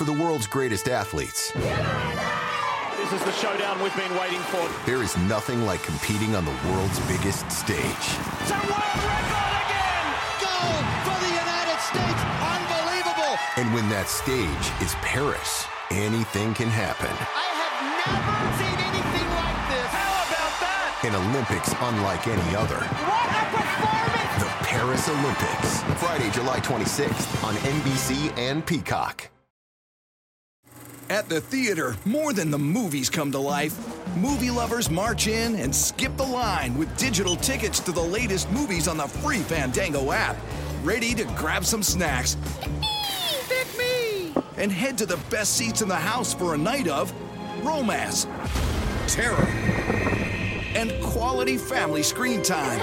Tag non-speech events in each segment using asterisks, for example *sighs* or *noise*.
for the world's greatest athletes. This is the showdown we've been waiting for. There is nothing like competing on the world's biggest stage. It's a world record again! Gold for the United States! Unbelievable! And when that stage is Paris, anything can happen. I have never seen anything like this. How about that? An Olympics unlike any other. What a performance! The Paris Olympics. Friday, July 26th on NBC and Peacock. At the theater, more than the movies come to life. Movie lovers march in and skip the line with digital tickets to the latest movies on the free Fandango app. Ready to grab some snacks Pick me! and head to the best seats in the house for a night of romance, terror, and quality family screen time.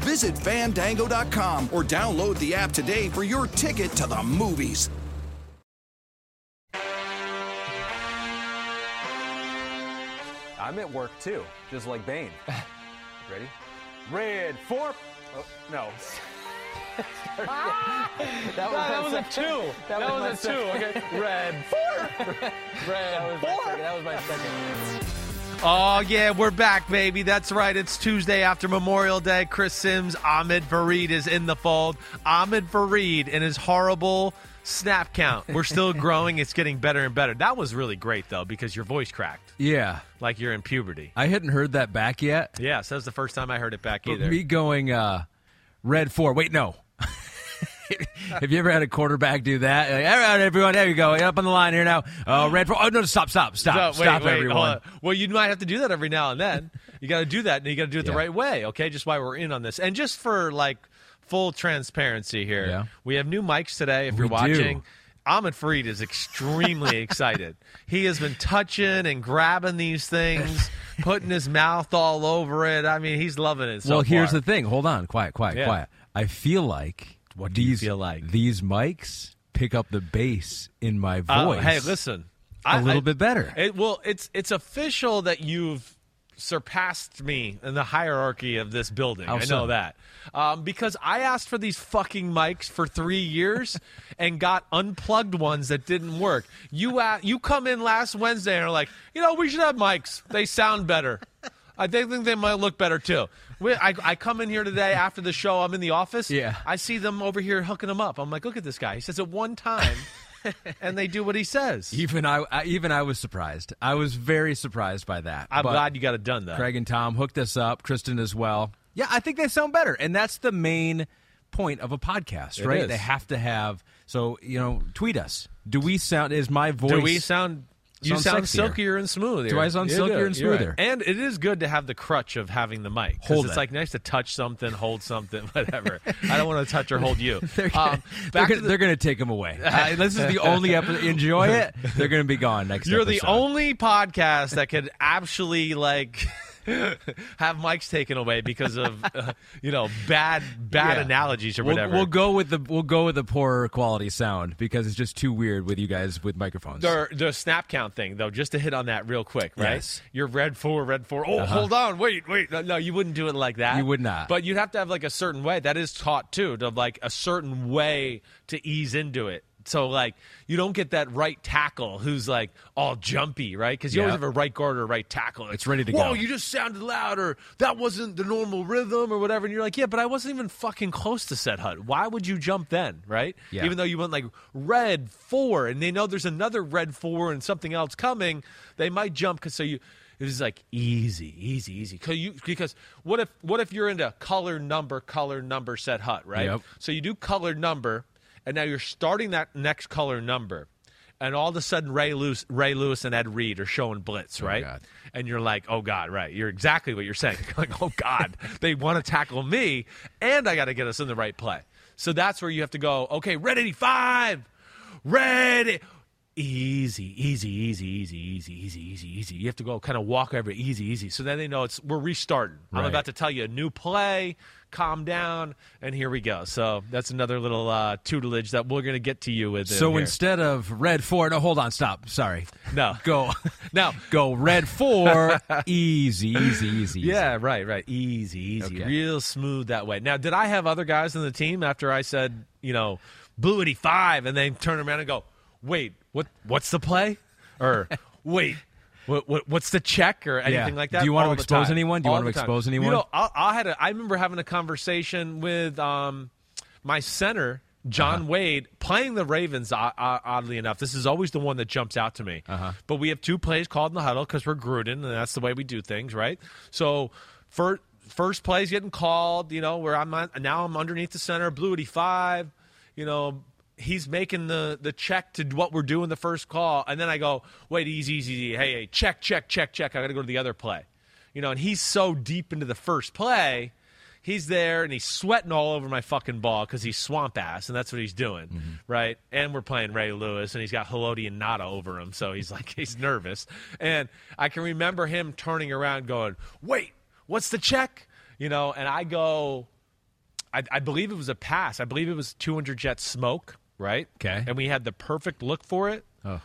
Visit fandango.com or download the app today for your ticket to the movies. I'm at work too, just like Bane. *laughs* Ready? Red four. Oh, no. *laughs* that was, that was a two. That, was, my a two. second. Okay. Red *laughs* four. Red That was four. That was my second. Oh, yeah, we're back, baby. That's right. It's Tuesday after Memorial Day. Chris Simms, Ahmed Fareed is in the fold. Ahmed Fareed and his horrible snap count. We're still growing. It's getting better and better. That was really great, though, because your voice cracked Yeah. like you're in puberty. I hadn't heard that back yet. Yes, that was the first time I heard it back But either. me going uh, red four. Wait, no. *laughs* Have you ever had a quarterback do that? Like, All right, everyone, there you go. Up on the line here now. Oh, red four. Oh, no, stop, stop, stop. Wait, stop, wait, everyone. Well, you might have to do that every now and then. You got to do that, and you got to do it the Yeah. right way. Okay, just why we're in on this, and just for like full transparency here, Yeah. we have new mics today. If you're watching. do. Ahmed Fareed is extremely *laughs* excited. He has been touching and grabbing these things, putting his mouth all over it. I mean, he's loving it. So well, here's far. the thing. Hold on. Quiet, quiet, Yeah. quiet. I feel like What do you these, feel like? These mics pick up the bass in my uh, voice. hey, listen, A little bit better. It, well, it's it's official that you've surpassed me in the hierarchy of this building. How I know so? that um, because I asked for these fucking mics for three years *laughs* and got unplugged ones that didn't work. You you come in last Wednesday and are like, you know, we should have mics. They sound better. I think they might look better too. I, I come in here today after the show. I'm in the office. Yeah. I see them over here hooking them up. I'm like, look at this guy. He says it one time, *laughs* and they do what he says. *laughs* Even I, I, even I was surprised. I was very surprised by that. I'm But glad you got it done though. Craig and Tom hooked us up. Kristen as well. Yeah, I think they sound better, and that's the main point of a podcast, It right? is. They have to have. So you know, tweet us. Do we sound? Is my voice? Do we sound? You Sound silkier and smoother. Do I sound You silkier do. and You're right. smoother? And it is good to have the crutch of having the mic. Hold it's it. like nice to touch something, hold something, *laughs* whatever. I don't want to touch or hold you. *laughs* They're Um, *laughs* they're gonna, the- they're gonna take them away. Uh, this is the only episode. Enjoy it. They're gonna be gone next. You're the only podcast that could actually like *laughs* have mics taken away because of uh, you know bad bad Yeah. analogies or We'll, whatever. we'll go with the we'll go with the poor quality sound because it's just too weird with you guys with microphones. The, the snap count thing, though, just to hit on that real quick, right? Yes. You're red four, red four. Oh, hold on, wait, wait. No, no, you wouldn't do it like that. You would not. But you'd have to have like a certain way. That is taught too, to like a certain way to ease into it. So like you don't get that right tackle who's like all jumpy, right? Because you always have a right guard or a right tackle. Like, It's ready to Whoa, go. Whoa, you just sounded loud, or that wasn't the normal rhythm, or whatever. And you're like, yeah, but I wasn't even fucking close to set hut. Why would you jump then, right? Yeah. Even though you went like red four, and they know there's another red four and something else coming, they might jump because so you. It was like easy, easy, easy. Cause you, because what if what if you're into color number, color number set hut, right? Yep. So you do color number, and now you're starting that next color number, and all of a sudden Ray Lewis, Ray Lewis and Ed Reed are showing blitz, oh right? God. And you're like, oh God, right? You're exactly what you're saying. *laughs* like, oh God, they want to tackle me, and I got to get us in the right play. So that's where you have to go. Okay, red eighty five, red. Easy, easy, easy, easy, easy, easy, easy, easy. You have to go kind of walk over easy, easy. So then they know it's we're restarting. I'm about to tell you a new play. Calm down, and here we go. So that's another little uh, tutelage that we're going to get to you with. So here. instead of red four, no, hold on, stop. Sorry. No. *laughs* Go. *laughs* now *laughs* Go red four. easy, easy, easy. Yeah, right, right. Easy, easy. Okay. Real smooth that way. Now, did I have other guys on the team after I said, you know, Bluity five, and then turn around and go, wait, what? What's the play? Or wait. What, what, what's the check or anything like that? Do you want to expose anyone? Do you All want to expose anyone? You know, I, I had a, I remember having a conversation with um, my center, John Uh-huh. Wade, playing the Ravens. Oddly enough, this is always the one that jumps out to me. Uh-huh. But we have two plays called in the huddle because we're Gruden, and that's the way we do things, right? So, first first play's getting called. You know, where I'm on, now I'm underneath the center, blue at five. You know, he's making the the check to what we're doing the first call, and then I go, wait, easy, easy, easy. Hey, hey, check, check, check, check. I got to go to the other play. You know, and he's so deep into the first play, he's there and he's sweating all over my fucking ball because he's swamp ass, and that's what he's doing, mm-hmm. right? And we're playing Ray Lewis, and he's got Haloti Ngata over him, so he's like *laughs* he's nervous. And I can remember him turning around, going, "Wait, what's the check?" You know, and I go, I, I believe it was a pass. I believe it was 200 jet smoke, right? Okay. And we had the perfect look for it. Oh.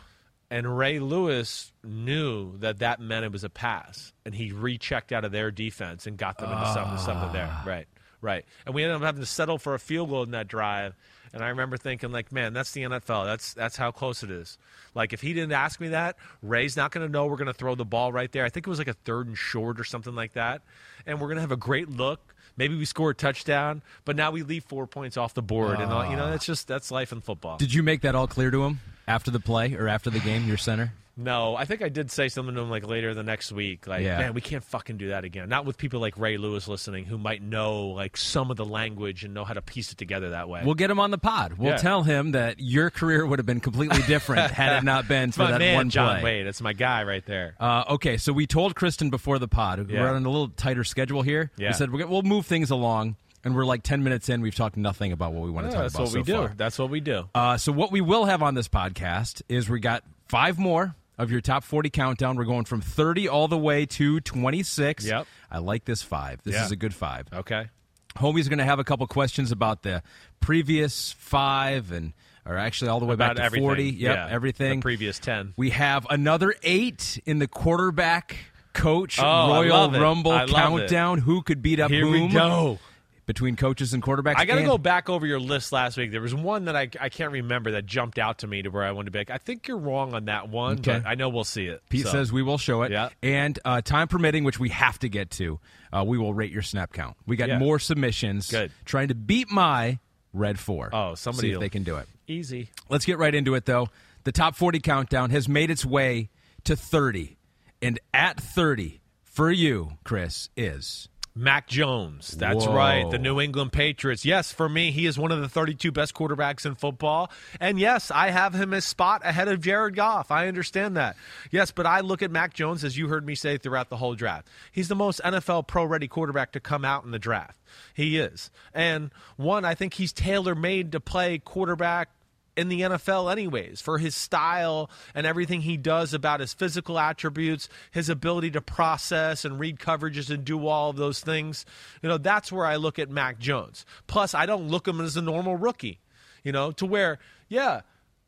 And Ray Lewis knew that that meant it was a pass, and he rechecked out of their defense and got them into something, something there. Ah. Right, right. And we ended up having to settle for a field goal in that drive. And I remember thinking, like, man, that's the NFL. That's that's how close it is. Like, if he didn't ask me that, Ray's not going to know we're going to throw the ball right there. I think it was like a third and short or something like that. And we're going to have a great look. Maybe we score a touchdown, but now we leave four points off the board, and all, you know that's just that's life in football. Did you make that all clear to him after the play or after the game? Your center. No, I think I did say something to him like later the next week. Like, Yeah. man, we can't fucking do that again. Not with people like Ray Lewis listening who might know like some of the language and know how to piece it together that way. We'll get him on the pod. We'll Yeah. tell him that your career would have been completely different had it not been for that man, one John play. Wade. It's my guy right there. Uh, okay, so we told Kristen before the pod. Yeah. We're on a little tighter schedule here. Yeah. We said we're, we'll move things along, and we're like ten minutes in. We've talked nothing about what we want to talk that's about what so we do. far. That's what we do. Uh, so what we will have on this podcast is we got five more of your top 40 countdown. We're going from 30 all the way to 26. Yep. I like this five. This Yeah. is a good five. Okay. Homie's going to have a couple questions about the previous five and or actually all the way About back to everything. 40. Yep, Yeah, everything. the previous 10. We have another eight in the quarterback coach Oh, Royal. Rumble love it. countdown. Who could beat up Here we go. Between coaches and quarterbacks. I got to And- go back over your list last week. There was one that I, I can't remember that jumped out to me to where I wanted to be like, I think you're wrong on that one, Okay. but I know we'll see it. Pete So, says we will show it. Yeah. And uh, time permitting, which we have to get to, uh, we will rate your snap count. We got Yeah. more submissions. Good. Trying to beat my red four. Oh, somebody See if they can do it. easy. Let's get right into it, though. The top 40 countdown has made its way to 30. And at 30, for you, Chris, is. Mac Jones. That's Whoa. right. The New England Patriots. Yes, for me, he is one of the 32 best quarterbacks in football. And yes, I have him as spot ahead of Jared Goff. I understand that. Yes, but I look at Mac Jones, as you heard me say throughout the whole draft. He's the most NFL pro ready quarterback to come out in the draft. He is. And one, I think he's tailor made to play quarterback in the NFL, anyways, for his style and everything he does about his physical attributes, his ability to process and read coverages and do all of those things. You know, that's where I look at Mac Jones. Plus, I don't look at him as a normal rookie, you know, to where, yeah,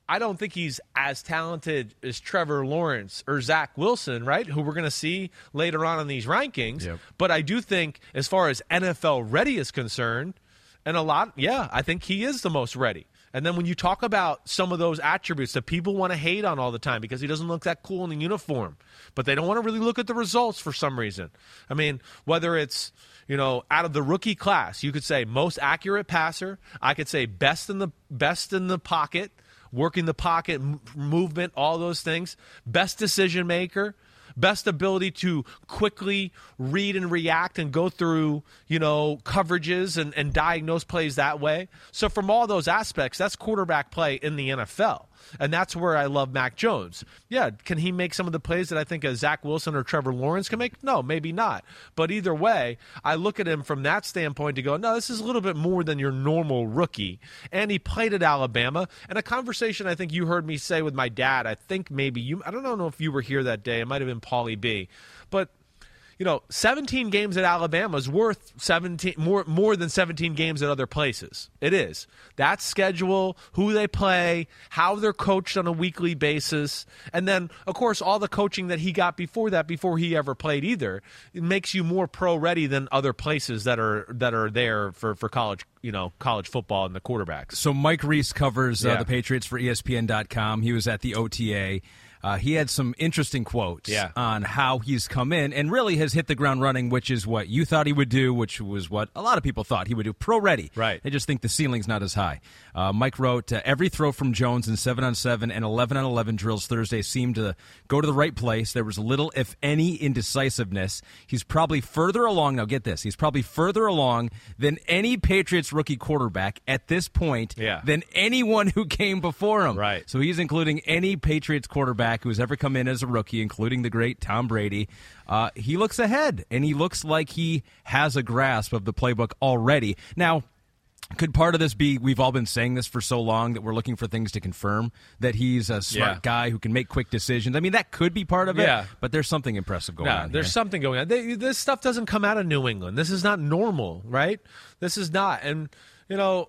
I don't think he's as talented as Trevor Lawrence or Zach Wilson, right? Who we're going to see later on in these rankings. Yep. But I do think, as far as NFL ready is concerned, and a lot, yeah, I think he is the most ready. And then when you talk about some of those attributes that people want to hate on all the time because he doesn't look that cool in the uniform, but they don't want to really look at the results for some reason. I mean, whether it's you know out of the rookie class, you could say most accurate passer. I could say best in the best in the pocket, working the pocket movement, all those things. Best decision maker best ability to quickly read and react and go through, you know, coverages and, and diagnose plays that way. So from all those aspects, that's quarterback play in the NFL. And that's where I love Mac Jones. Yeah, can he make some of the plays that I think a Zach Wilson or Trevor Lawrence can make? No, maybe not. But either way, I look at him from that standpoint to go, no, this is a little bit more than your normal rookie. And he played at Alabama. And a conversation I think you heard me say with my dad, I think maybe you, I don't know if you were here that day. It might have been Paulie B. But you know, 17 games at Alabama is worth 17 more more than 17 games at other places. It is. That schedule, who they play, how they're coached on a weekly basis, and then of course all the coaching that he got before that before he ever played either. It makes you more pro ready than other places that are that are there for for college, you know, college football and the quarterbacks. So Mike Reiss covers uh, Yeah. the Patriots for ESPN.com. He was at the OTA. Uh, he had some interesting quotes Yeah. on how he's come in and really has hit the ground running, which is what you thought he would do, which was what a lot of people thought he would do. Pro ready. Right. They just think the ceiling's not as high. Uh, Mike wrote uh, every throw from Jones in 7 on 7 and 11 on 11 drills Thursday seemed to go to the right place. There was little, if any, indecisiveness. He's probably further along. Now, get this. He's probably further along than any Patriots rookie quarterback at this point Yeah. than anyone who came before him. Right. So he's including any Patriots quarterback who's ever come in as a rookie, including the great Tom Brady. Uh, he looks ahead, and he looks like he has a grasp of the playbook already. Now, could part of this be we've all been saying this for so long that we're looking for things to confirm that he's a smart Yeah. guy who can make quick decisions? I mean, that could be part of it, Yeah. but there's something impressive going No, on. there's here. something going on. They, this stuff doesn't come out of New England. This is not normal, right? This is not. And you know,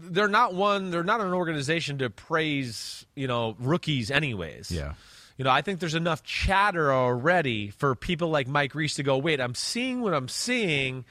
they're not one. They're not an organization to praise you know rookies, anyways. Yeah. You know, I think there's enough chatter already for people like Mike Reiss to go, wait, I'm seeing what I'm seeing,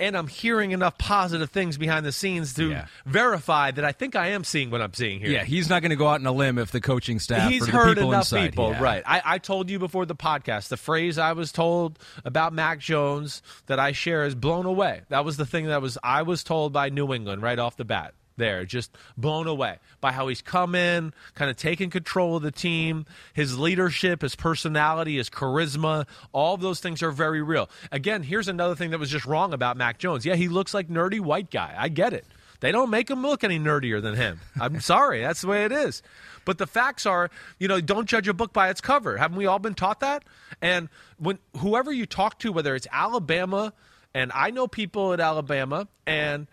and I'm hearing enough positive things behind the scenes to Yeah. verify that I think I am seeing what I'm seeing here. Yeah, he's not going to go out on a limb if the coaching staff He's or the heard people enough inside. people, Yeah. right? I, I told you before the podcast the phrase I was told about Mac Jones that I share is blown away. That was the thing that was I was told by New England right off the bat. There, just blown away by how he's come in, kind of taken control of the team. His leadership, his personality, his charisma, all those things are very real. Again, here's another thing that was just wrong about Mac Jones. Yeah, he looks like nerdy white guy. I get it. They don't make him look any nerdier than him. I'm *laughs* sorry, that's the way it is. But the facts are, you know, don't judge a book by its cover. Haven't we all been taught that? And when whoever you talk to, whether it's Alabama, and I know people at Alabama, and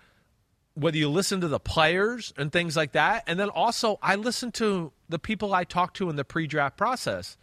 whether you listen to the players and things like that, and then also I listen to the people I talk to in the pre-draft process.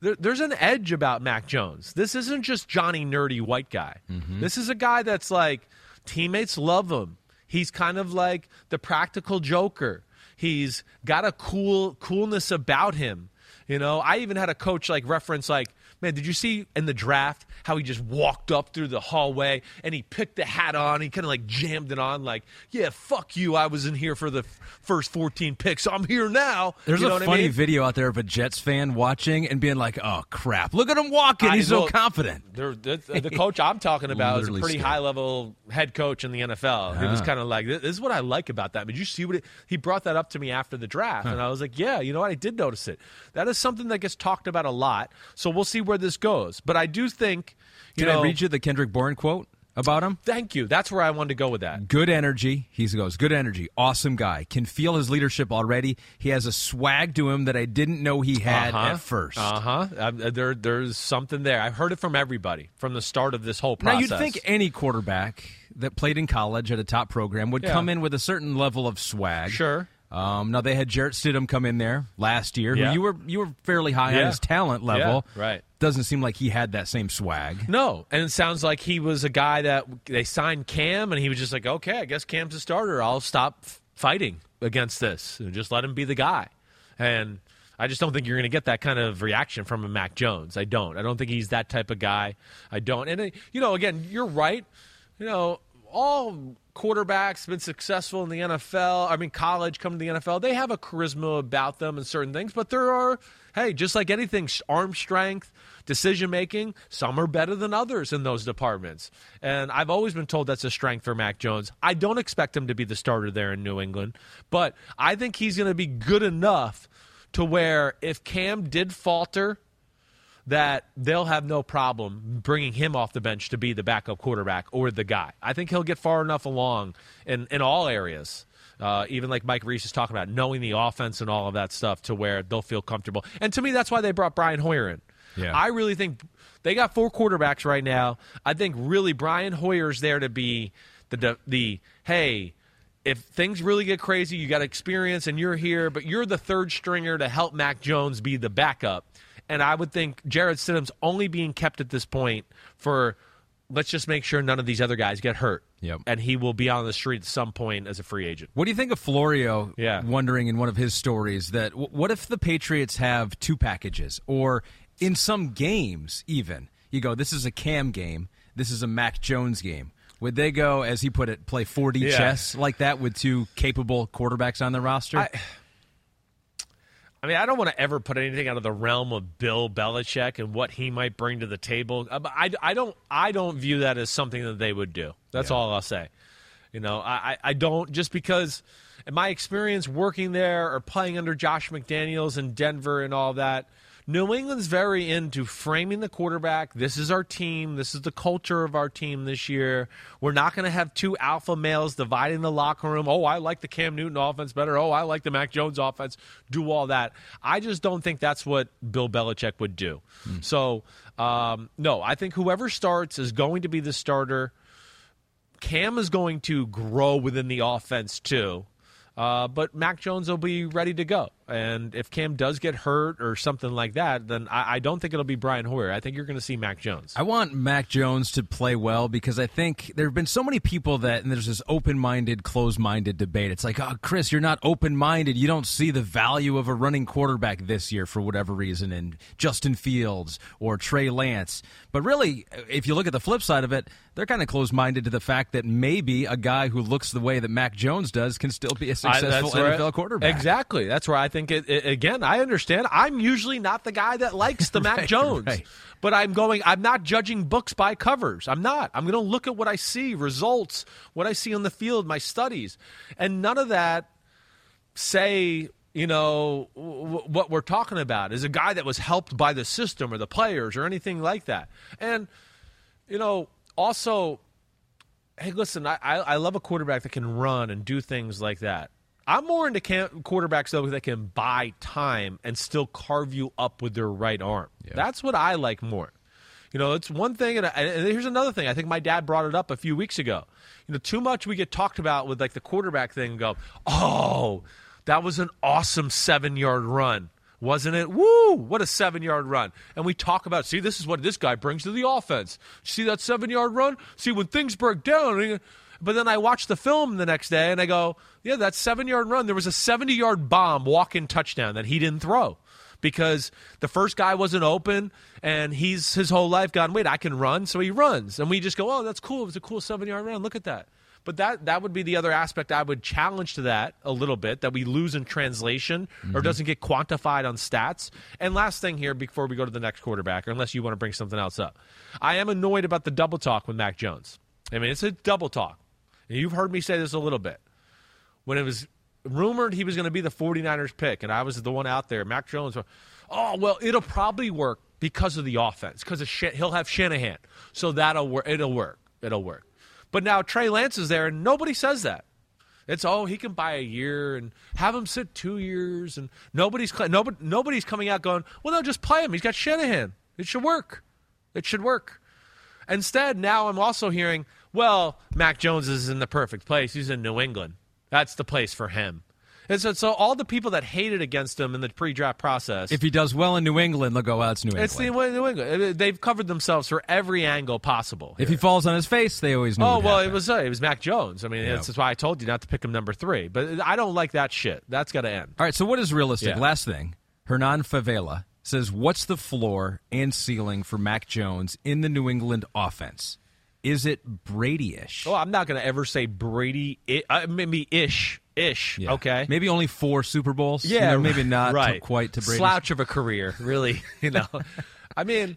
There, there's an edge about Mac Jones. This isn't just Johnny nerdy white guy. Mm-hmm. This is a guy that's like teammates love him. He's kind of like the practical joker. He's got a cool coolness about him. You know, I even had a coach like reference like, man, did you see in the draft how he just walked up through the hallway and he picked the hat on, he kind of like jammed it on, like, yeah, fuck you, I was in here for the f- first 14 picks, so I'm here now. There's You know a what I funny mean? video out there of a Jets fan watching and being like, "Oh crap! Look at him walking. I He's so will- confident." The, the coach I'm talking about is a pretty high level head coach in the NFL. He was Ah. kind of like, this is what I like about that. Did you see what it, he brought that up to me after the draft? And I was like, yeah, you know what? I did notice it. That is something that gets talked about a lot. So we'll see where this goes. But I do think, you Can know, I read you the Kendrick Bourne quote about him? thank you. That's where I wanted to go with that. Good energy. He goes, good energy. Awesome guy. Can feel his leadership already. He has a swag to him that I didn't know he had at first. Uh huh. Um, there, there's something there. I've heard it from everybody from the start of this whole Now process. you'd think any quarterback that played in college at a top program would Yeah. come in with a certain level of swag. Sure. Um, now they had Jarrett Stidham come in there last year. Yeah. You were you were fairly high Yeah. on his talent level. Yeah, right. Doesn't seem like he had that same swag. No, and it sounds like he was a guy that they signed Cam, and he was just like, okay, I guess Cam's a starter. I'll stop f- fighting against this and just let him be the guy. And I just don't think you're going to get that kind of reaction from a Mac Jones. I don't. I don't think he's that type of guy. I don't. And uh, you know, again, you're right. You know, all quarterbacks been successful in the NFL. I mean, college come to the NFL. They have a charisma about them and certain things, but there are, hey, just like anything, arm strength, decision making. Some are better than others in those departments, and I've always been told that's a strength for Mac Jones. I don't expect him to be the starter there in New England, but I think he's going to be good enough to where if Cam did falter that they'll have no problem bringing him off the bench to be the backup quarterback or the guy. I think he'll get far enough along in, in all areas, uh, even like Mike Reiss is talking about, knowing the offense and all of that stuff to where they'll feel comfortable. And to me, that's why they brought Brian Hoyer in. Yeah. I really think they got four quarterbacks right now. I think really Brian Hoyer's there to be the the, the hey, if things really get crazy, you got experience and you're here, but you're the third stringer to help Mac Jones be the backup. And I would think Jarrett Stidham's only being kept at this point for let's just make sure none of these other guys get hurt. Yep. And he will be on the street at some point as a free agent. What do you think of Florio Yeah. wondering in one of his stories that w- what if the Patriots have two packages or in some games even you go this is a Cam game, this is a Mac Jones game. Would they go as he put it play 4D Yeah. chess like that with two capable quarterbacks on the roster? I- I mean, I don't want to ever put anything out of the realm of Bill Belichick and what he might bring to the table. Uh, but I, I don't I don't view that as something that they would do. That's all I'll say. You know, I, I- I don't just because in my experience working there or playing under Josh McDaniels in Denver and all that, New England's very into framing the quarterback. This is our team. This is the culture of our team this year. We're not going to have two alpha males dividing the locker room. Oh, I like the Cam Newton offense better. Oh, I like the Mac Jones offense. Do all that. I just don't think that's what Bill Belichick would do. So, um, no, I think whoever starts is going to be the starter. Cam is going to grow within the offense too. Uh, but Mac Jones will be ready to go. And if Cam does get hurt or something like that, then I, I don't think it'll be Brian Hoyer. I think you're going to see Mac Jones. I want Mac Jones to play well because I think there have been so many people that, and there's this open minded, closed minded debate. It's like, oh, Chris, you're not open minded. You don't see the value of a running quarterback this year for whatever reason, in Justin Fields or Trey Lance. But really, if you look at the flip side of it, they're kind of closed minded to the fact that maybe a guy who looks the way that Mac Jones does can still be a successful where- NFL quarterback. Exactly. That's where I think it, it- Again, I understand. I'm usually not the guy that likes the *laughs* Mac Right, Jones, right. but I'm going. I'm not judging books by covers. I'm not. I'm going to look at what I see, results, what I see on the field, my studies, and none of that say. You know w- what we're talking about is a guy that was helped by the system or the players or anything like that, and you know also hey, listen, I, I love a quarterback that can run and do things like that. I'm more into cam- quarterbacks though that can buy time and still carve you up with their right arm. That's what I like more. You know, it's one thing, and, I, and here's another thing. I think my dad brought it up a few weeks ago. You know, too much we get talked about with like the quarterback thing. And go, oh, that was an awesome seven yard run, wasn't it? Woo! What a seven yard run. And we talk about, see, this is what this guy brings to the offense. See that seven yard run? See when things break down. But then I watch the film the next day and I go, yeah, that seven yard run. There was a 70 yard bomb walk in touchdown that he didn't throw because the first guy wasn't open and he's his whole life gone, wait, I can run. So he runs. And we just go, oh, that's cool. It was a cool seven yard run. Look at that. But that that would be the other aspect I would challenge to that a little bit that we lose in translation or mm-hmm. doesn't get quantified on stats. And last thing here before we go to the next quarterback, or unless you want to bring something else up, I am annoyed about the double talk with Mac Jones. I mean, it's a double talk. And you've heard me say this a little bit. When it was rumored he was going to be the 49ers pick, and I was the one out there, Mac Jones, oh, well, it'll probably work because of the offense, because of he'll have Shanahan. So that'll work. It'll work. It'll work. But now Trey Lance is there, and nobody says that. It's oh he can buy a year and have him sit two years, and nobody's nobody nobody's coming out going well no just play him. He's got Shanahan. It should work. It should work. Instead, now I'm also hearing well Mac Jones is in the perfect place. He's in New England. That's the place for him. And so, so all the people that hated against him in the pre-draft process, If he does well in New England, they'll go, well, it's New England. it's the New England. They've covered themselves for every angle possible. if he falls on his face, they always know. Oh well, it was uh, it was Mac Jones. I mean, Yeah. that's why I told you not to pick him number three. But I don't like that shit. That's got to end. All right, so what is realistic? Yeah. Last thing, Hernan Favela says, "What's the floor and ceiling for Mac Jones in the New England offense? Is it Brady-ish? Oh, I'm not going to ever say Brady. I, uh, maybe ish, ish. Yeah. Okay. maybe only four Super Bowls. you Yeah, know, maybe not to- right. quite to Brady. Slouch of a career, really. *laughs* You know, I mean,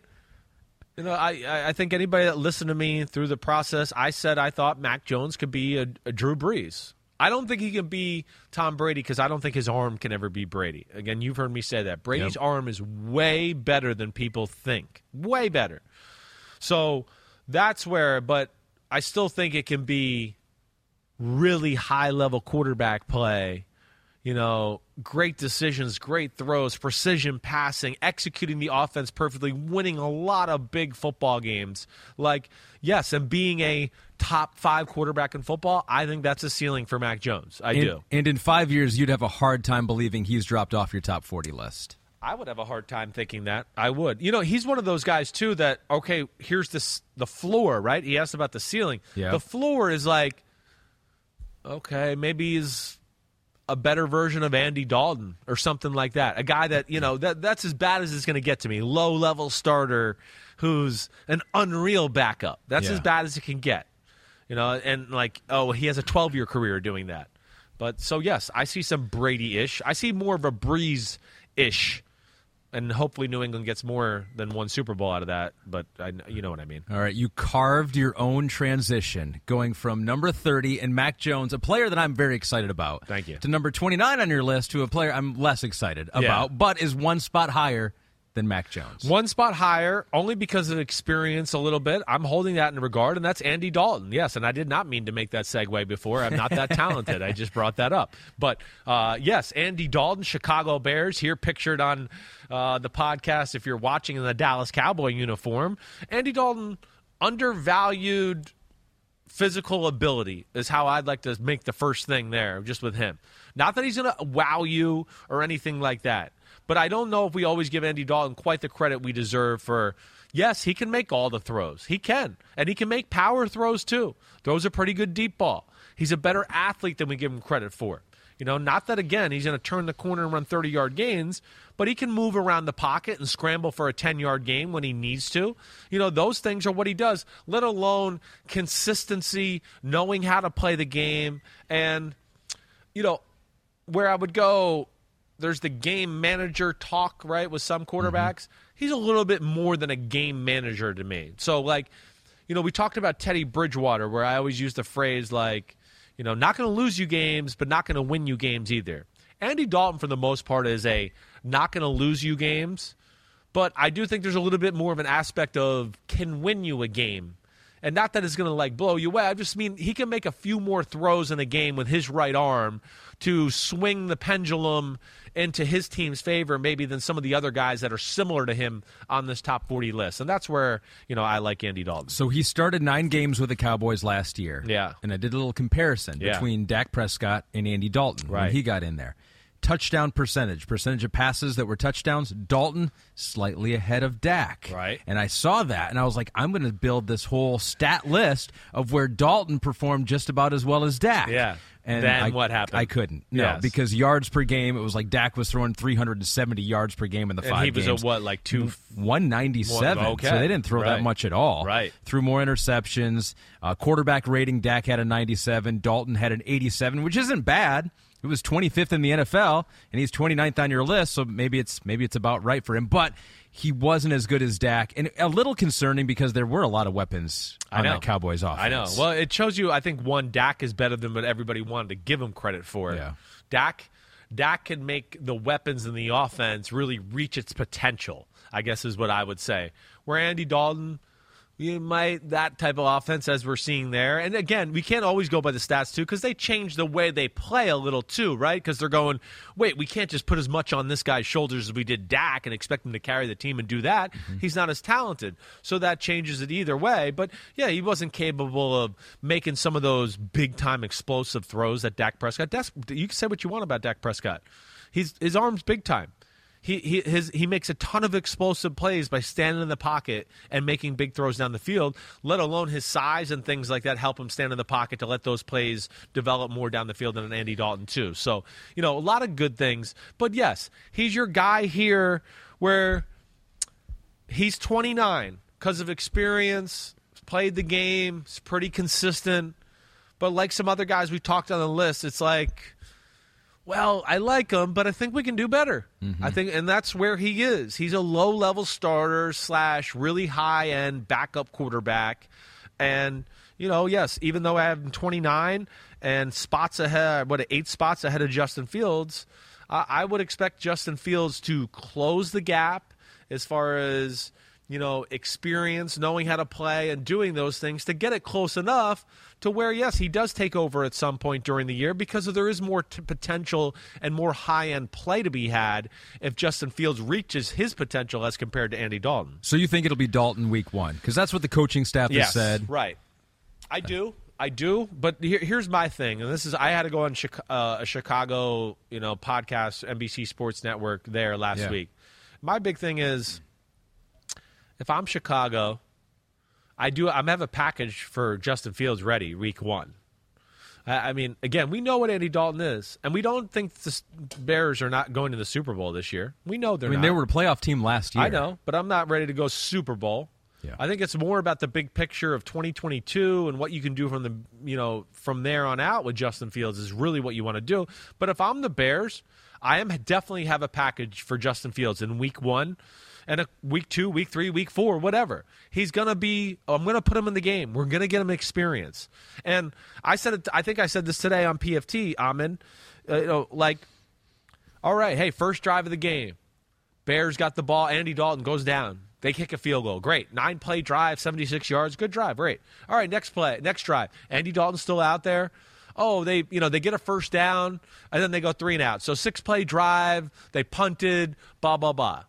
you know, I I- I think anybody that listened to me through the process, I said I thought Mac Jones could be a, a Drew Brees. I don't think he can be Tom Brady because I don't think his arm can ever be Brady. Again, you've heard me say that. Brady's arm is way better than people think. Way better. So that's where, but I still think it can be really high level quarterback play. You know, great decisions, great throws, precision passing, executing the offense perfectly, winning a lot of big football games. Like, yes, and being a top five quarterback in football, I think that's a ceiling for Mac Jones. I and, do. And in five years, you'd have a hard time believing he's dropped off your top forty list. I would have a hard time thinking that. I would. You know, he's one of those guys too that okay, here's this the floor, right? He asked about the ceiling. Yeah. The floor is like okay, maybe he's a better version of Andy Dalton or something like that. A guy that, you know, that that's as bad as it's going to get to me. Low level starter who's an unreal backup. That's Yeah. as bad as it can get. You know, and like, oh, he has a 12 year career doing that. But so, yes, I see some Brady ish. I see more of a Brees ish. And hopefully New England gets more than one Super Bowl out of that. But I, you know what I mean. All right, you carved your own transition, going from number 30 and Mac Jones, a player that I'm very excited about. Thank you. To number 29 on your list, to a player I'm less excited about, but is one spot higher than Mac Jones. One spot higher, only because of experience a little bit. I'm holding that in regard, and that's Andy Dalton. Yes, and I did not mean to make that segue before. I'm not that *laughs* talented. I just brought that up. But uh, yes, Andy Dalton, Chicago Bears, here pictured on uh, the podcast if you're watching in the Dallas Cowboy uniform. Andy Dalton, undervalued physical ability is how I'd like to make the first thing there, just with him. Not that he's going to wow you or anything like that, but I don't know if we always give Andy Dalton quite the credit we deserve for. Yes, he can make all the throws. He can. And he can make power throws too. Throws a pretty good deep ball. He's a better athlete than we give him credit for. You know, not that again he's going to turn the corner and run 30 yard gains, but he can move around the pocket and scramble for a 10 yard gain when he needs to. You know, those things are what he does, let alone consistency, knowing how to play the game. And, you know, where I would go, there's the game manager talk, right, with some mm-hmm. quarterbacks. He's a little bit more than a game manager to me. So, like, you know, we talked about Teddy Bridgewater, where I always use the phrase, like, you know, not going to lose you games, but not going to win you games either. Andy Dalton, for the most part, is a not going to lose you games, but I do think there's a little bit more of an aspect of can win you a game. And not that it's going to like blow you away. I just mean he can make a few more throws in a game with his right arm to swing the pendulum into his team's favor, maybe than some of the other guys that are similar to him on this top 40 list. And that's where, you know, I like Andy Dalton. So he started nine games with the Cowboys last year. Yeah. And I did a little comparison Yeah. between Dak Prescott and Andy Dalton when he got in there. Touchdown percentage, percentage of passes that were touchdowns, Dalton slightly ahead of Dak. Right. And I saw that and I was like, I'm going to build this whole stat list of where Dalton performed just about as well as Dak. Yeah. And Then I, what happened? I couldn't. No, Yes. because yards per game, it was like Dak was throwing 370 yards per game in the And five he was games. a what, like two- 197. One- okay. So they didn't throw that much at all. Right. Threw more interceptions. Uh, quarterback rating, Dak had a 97. Dalton had an 87, which isn't bad. It was 25th in the NFL, and he's 29th on your list, so maybe it's maybe it's about right for him. But he wasn't as good as Dak, and a little concerning because there were a lot of weapons on I know. that Cowboys offense. I know. Well, it shows you. I think one Dak is better than what everybody wanted to give him credit for. Yeah. Dak, Dak can make the weapons in the offense really reach its potential. I guess is what I would say. Where Andy Dalton, you might that type of offense as we're seeing there. And again, we can't always go by the stats too because they change the way they play a little too, right? Because they're going, wait, we can't just put as much on this guy's shoulders as we did Dak and expect him to carry the team and do that. Mm-hmm. He's not as talented, so that changes it either way. But yeah, he wasn't capable of making some of those big time explosive throws that Dak Prescott. That's, you can say what you want about Dak Prescott. He's his arms big time. He he his he makes a ton of explosive plays by standing in the pocket and making big throws down the field. Let alone his size and things like that help him stand in the pocket to let those plays develop more down the field than an Andy Dalton too. So you know a lot of good things. But yes, he's your guy here where he's 29 because of experience, played the game, is pretty consistent. But like some other guys we talked on the list, it's like well, I like him, but I think we can do better. I think, and that's where he is. He's a low level starter slash really high end backup quarterback, and you know, yes, even though I have him 29 and spots ahead, what eight spots ahead of Justin Fields, uh, I would expect Justin Fields to close the gap as far as you know, experience, knowing how to play, and doing those things to get it close enough to where, yes, he does take over at some point during the year because there is more t- potential and more high end play to be had if Justin Fields reaches his potential as compared to Andy Dalton. So you think it'll be Dalton week one? Because that's what the coaching staff has said. right. I do. I do, but here, here's my thing, and this is I had to go on Chica- uh, a Chicago, you know, podcast, NBC Sports Network there last Yeah. week. My big thing is, if I'm Chicago, I do. I'm have a package for Justin Fields ready week one. I, I mean, again, we know what Andy Dalton is, and we don't think the Bears are not going to the Super Bowl this year. We know they're I mean, not. they were a playoff team last year. I know, but I'm not ready to go Super Bowl. Yeah. I think it's more about the big picture of 2022 and what you can do from the you know from there on out with Justin Fields is really what you want to do. But if I'm the Bears, I am definitely have a package for Justin Fields in week 1 and a week 2, week 3, week 4, whatever. He's to be I'm to put him in the game. We're to get him experience. And I said it I think I said this today on PFT, Amin, uh, you know, like all right, hey, first drive of the game. Bears got the ball. Andy Dalton goes down. They kick a field goal. Great. Nine play drive, 76 yards. Good drive. Great. All right, next play, next drive. Andy Dalton's still out there. Oh, they you know, they get a first down and then they go three and out. So six play drive, they punted, blah, blah, blah.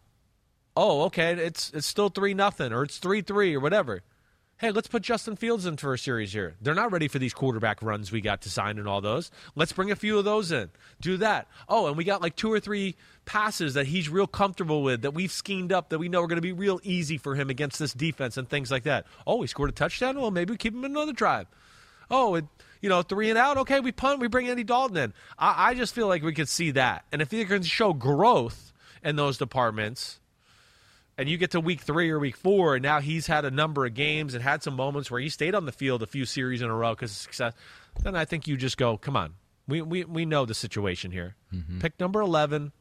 Oh, okay, it's it's still three nothing or it's three three or whatever. Hey, let's put Justin Fields in for a series here. They're not ready for these quarterback runs we got to sign and all those. Let's bring a few of those in. Do that. Oh, and we got like two or three passes that he's real comfortable with that we've schemed up that we know are going to be real easy for him against this defense and things like that. Oh, he scored a touchdown. Well, maybe we keep him another drive. Oh, it, you know, three and out. Okay, we punt. We bring Andy Dalton in. I, I just feel like we could see that. And if you can show growth in those departments, and you get to week three or week four, and now he's had a number of games and had some moments where he stayed on the field a few series in a row because of success, then I think you just go, come on. We, we, we know the situation here. Pick number 11,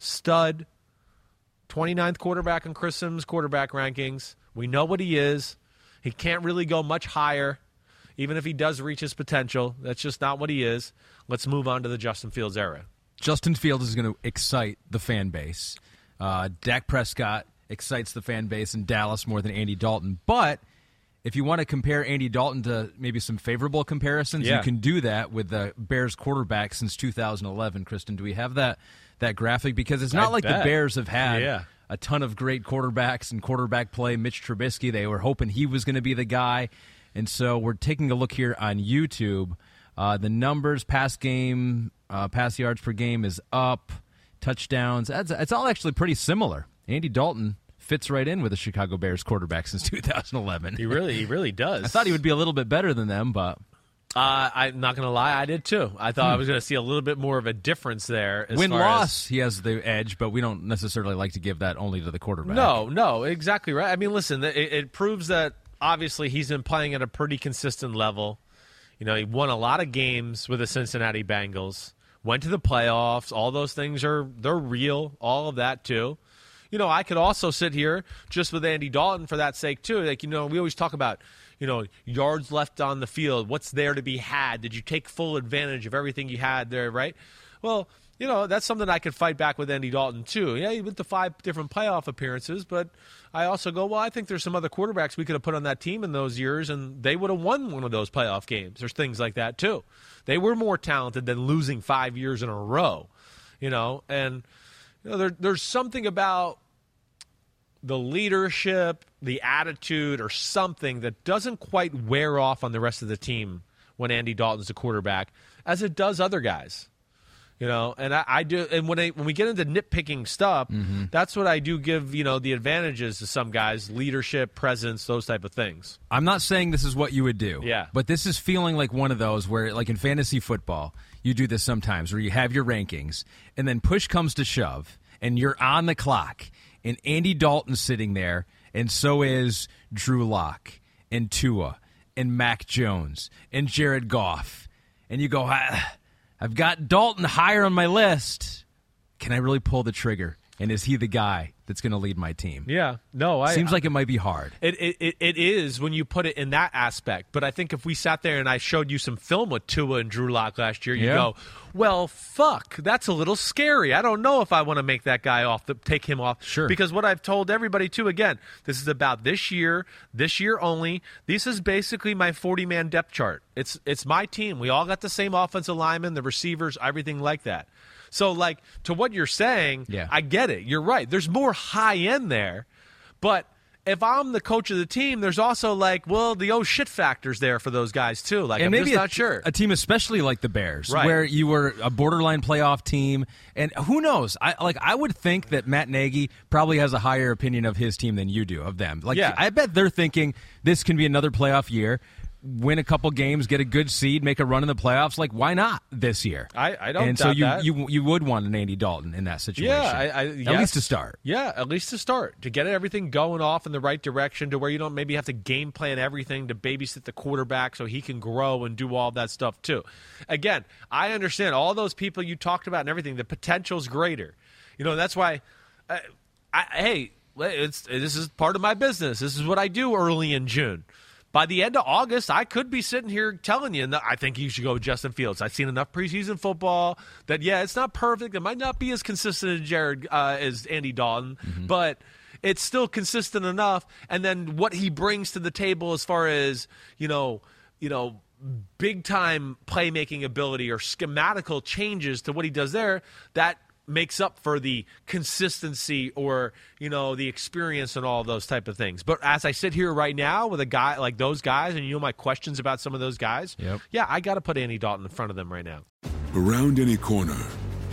stud, 29th quarterback in Chris Simms' quarterback rankings. We know what he is. He can't really go much higher, even if he does reach his potential. That's just not what he is. Let's move on to the Justin Fields era. Justin Fields is going to excite the fan base. Uh, Dak Prescott excites the fan base in Dallas more than Andy Dalton. But if you want to compare Andy Dalton to maybe some favorable comparisons, Yeah. you can do that with the Bears quarterback since 2011. Kristen, do we have that that graphic? Because it's not I like bet. the Bears have had Yeah. a ton of great quarterbacks and quarterback play. Mitch Trubisky, they were hoping he was going to be the guy. And so we're taking a look here on YouTube. Uh, the numbers, pass game, uh, pass yards per game is up. Touchdowns, that's, it's all actually pretty similar. Andy Dalton fits right in with the Chicago Bears quarterback since *laughs* 2011. He really, he really does. I thought he would be a little bit better than them, but Uh, I'm not going to lie, I did too. I thought I was going to see a little bit more of a difference there. As win loss, he has the edge, but we don't necessarily like to give that only to the quarterback. No, no, exactly right. I mean, listen, it, it proves that obviously he's been playing at a pretty consistent level. You know, he won a lot of games with the Cincinnati Bengals. Went to the playoffs. All those things are they're real. All of that too. You know, I could also sit here just with Andy Dalton for that sake too. Like you know, we always talk about you know yards left on the field. What's there to be had? Did you take full advantage of everything you had there? Right. Well, you know that's something I could fight back with Andy Dalton too. Yeah, he went to five different playoff appearances, but I also go, well, I think there's some other quarterbacks we could have put on that team in those years, and they would have won one of those playoff games. There's things like that too. They were more talented than losing five years in a row, you know. And you know, there, there's something about the leadership, the attitude, or something that doesn't quite wear off on the rest of the team when Andy Dalton's the quarterback, as it does other guys. You know, and I, I do, and when I, when we get into nitpicking stuff, mm-hmm. that's what I do give you know the advantages to some guys: leadership, presence, those type of things. I'm not saying this is what you would do. Yeah. But this is feeling like one of those where, like in fantasy football, you do this sometimes where you have your rankings, and then push comes to shove, and you're on the clock, and Andy Dalton's sitting there, and so is Drew Lock, and Tua, and Mac Jones, and Jared Goff. And you go, "Ah, I've got Dalton higher on my list. Can I really pull the trigger? And is he the guy that's going to lead my team? Yeah, no, I Seems like it might be hard. It, it, it, is when you put it in that aspect. But I think if we sat there and I showed you some film with Tua and Drew Lock last year, you Yeah. go, well, fuck, that's a little scary. I don't know if I want to make that guy off, the, take him off. Sure. Because what I've told everybody, too, again, this is about this year, this year only. This is basically my 40 man depth chart. It's, it's my team. We all got the same offensive linemen, the receivers, everything like that. So, like, to what you're saying, Yeah. I get it. You're right. There's more high end there, but if I'm the coach of the team, there's also like, well, the oh shit factors there for those guys too. Like, and I'm maybe just not sure. a team especially like the Bears, Right. where you were a borderline playoff team, and who knows? I like I would think that Matt Nagy probably has a higher opinion of his team than you do of them. Like, Yeah. I bet they're thinking this can be another playoff year. Win a couple games, get a good seed, make a run in the playoffs. Like, why not this year? I- I don't And so you that. you you would want an Andy Dalton in that situation. Yeah, I, I, at yes. least to start. Yeah, at least to start to get everything going off in the right direction to where you don't maybe have to game plan everything to babysit the quarterback so he can grow and do all that stuff too. Again, I understand all those people you talked about and everything. The potential's greater. You know that's why. Uh, I, hey, it's this is part of my business. This is what I do early in June. By the end of August, I could be sitting here telling you that I think you should go with Justin Fields. I've seen enough preseason football that yeah, it's not perfect. It might not be as consistent as Jared uh, as Andy Dalton, but it's still consistent enough. And then what he brings to the table as far as you know, you know, big time playmaking ability or schematical changes to what he does there, that makes up for the consistency or you know the experience and all those type of things. But as I sit here right now with a guy like those guys, and you know my questions about some of those guys, Yep. yeah, I got to put Andy Dalton in front of them right now. Around any corner,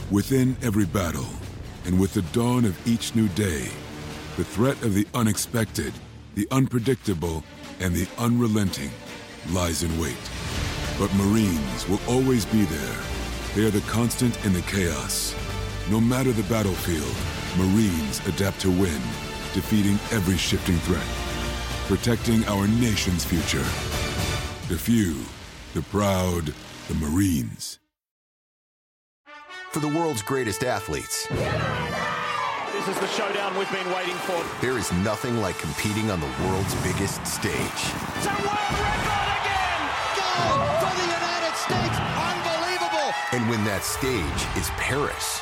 within every battle, and with the dawn of each new day, the threat of the unexpected, the unpredictable, and the unrelenting lies in wait. But Marines will always be there. They are the constant in the chaos. No matter the battlefield, Marines adapt to win, defeating every shifting threat, protecting our nation's future. The few, the proud, the Marines. For the world's greatest athletes, This is the showdown we've been waiting for. there is nothing like competing on the world's biggest stage. It's a world record again! Gold for the United States. Unbelievable. And when that stage is Paris,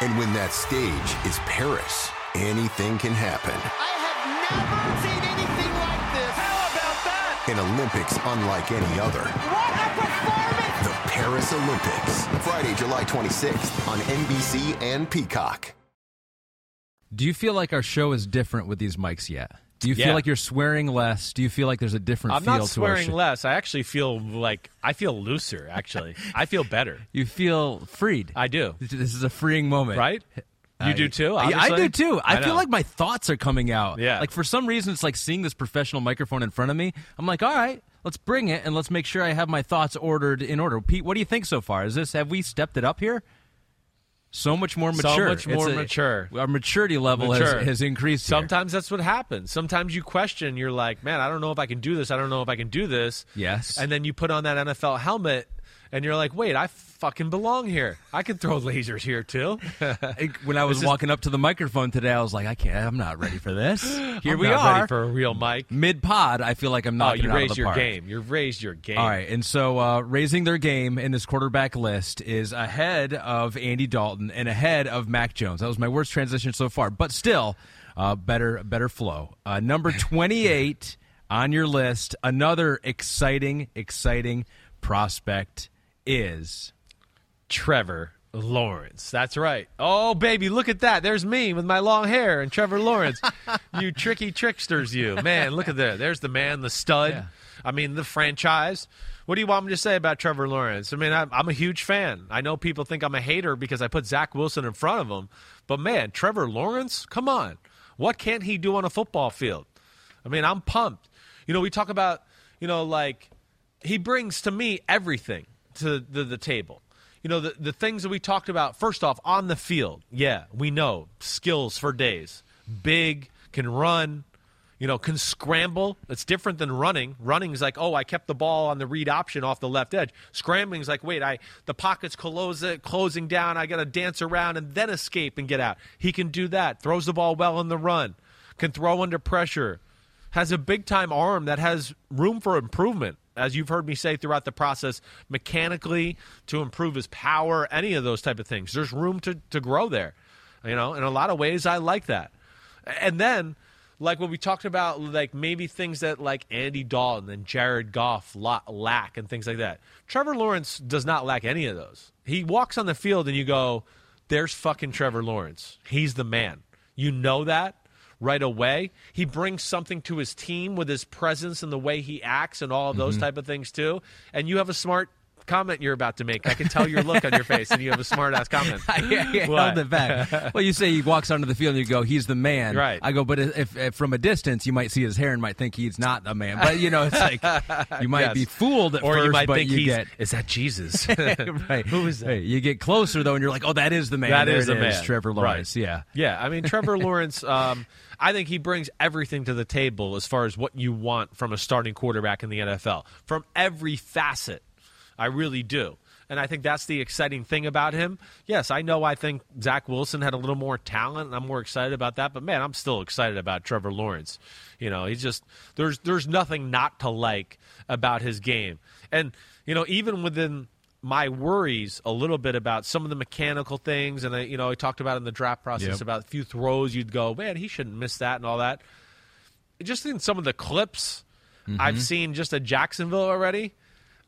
Unbelievable. And when that stage is Paris, anything can happen. I have never seen anything like this. How about that? An Olympics unlike any other. What a performance. The Paris Olympics, Friday, July 26th on NBC and Peacock. Do you feel like our show is different with these mics yet? Do you Yeah. feel like you're swearing less? Do you feel like there's a different I'm feel not swearing less. I actually feel like I feel looser. Actually, I feel better. *laughs* You feel freed. I do. This is a freeing moment, Right? You I- do too. Yeah, I do too. I, I feel like my thoughts are coming out. Yeah. Like for some reason, it's like seeing this professional microphone in front of me. I'm like, all right, let's bring it and let's make sure I have my thoughts ordered in order. Pete, what do you think so far? Is this have we stepped it up here? So much more mature. So much more a- mature. Our maturity level Mature. has, has increased. here. Sometimes that's what happens. Sometimes you question. You're like, man, I don't know if I can do this. I don't know if I can do this. Yes. And then you put on that NFL helmet, and you're like, wait, I fucking belong here. I can throw *laughs* lasers here too. *laughs* when I was is- walking up to the microphone today, I was like, I can't. I'm not ready for this. *laughs* Here I'm we not are. ready for a real mic. Mid pod, I feel like I'm Oh, you it out of raised your park. game. You raised your game. All right, and so uh, raising their game in this quarterback list is ahead of Andy Dalton and ahead of Mac Jones. That was my worst transition so far, but still, uh, better better flow. Uh, number twenty eight on your list, another exciting exciting prospect is Trevor Lawrence. That's right. Oh, baby, look at that. There's me with my long hair and Trevor Lawrence. *laughs* you tricky tricksters, you. Man, look at that. There's the man, the stud. Yeah. I mean, the franchise. What do you want me to say about Trevor Lawrence? I mean, I'm, I'm a huge fan. I know people think I'm a hater because I put Zach Wilson in front of him. But man, Trevor Lawrence, come on. What can't he do on a football field? I mean, I'm pumped. You know, we talk about, you know, like he brings to me everything to the, the table. You know, the, the things that we talked about, first off, on the field. Yeah, we know skills for days. Big, can run, you know, can scramble. It's different than running. Running is like, oh, I kept the ball on the read option off the left edge. Scrambling is like, wait, I the pocket's close, uh, closing down. I got to dance around and then escape and get out. He can do that. Throws the ball well in the run. Can throw under pressure has a big time arm that has room for improvement. As you've heard me say throughout the process, mechanically to improve his power, any of those type of things. There's room to, to grow there. You know, in a lot of ways, I like that. And then, like when we talked about, like maybe things that like Andy Dalton and Jared Goff lack and things like that. Trevor Lawrence does not lack any of those. He walks on the field and you go, "There's fucking Trevor Lawrence. He's the man." You know that right away. He brings something to his team with his presence and the way he acts and all of those mm-hmm. type of things too. And you have a smart comment you're about to make. I can tell your look on your *laughs* face, and you have a smart ass comment. *laughs* yeah, yeah, held it back. well, you say he walks onto the field and you go, "He's the man." Right. I go, but if, if, from a distance you might see his hair and might think he's not the man. But you know, it's like *laughs* you might yes. be fooled at or first, you might but think you he's, get is that Jesus? right. Who is that? Hey, you get closer though, and you're like, "Oh, that is the man." That there is the man. Trevor Lawrence. Right. Yeah. Yeah. I mean, Trevor Lawrence. Um, I think he brings everything to the table as far as what you want from a starting quarterback in the NFL, from every facet. I really do. And I think that's the exciting thing about him. Yes, I know I think Zach Wilson had a little more talent, and I'm more excited about that. But man, I'm still excited about Trevor Lawrence. You know, he's just there's there's nothing not to like about his game. And you know, even within my worries a little bit about some of the mechanical things, and I, you know, I talked about in the draft process yep. about a few throws you'd go, man, he shouldn't miss that and all that. Just in some of the clips mm-hmm. I've seen just at Jacksonville already,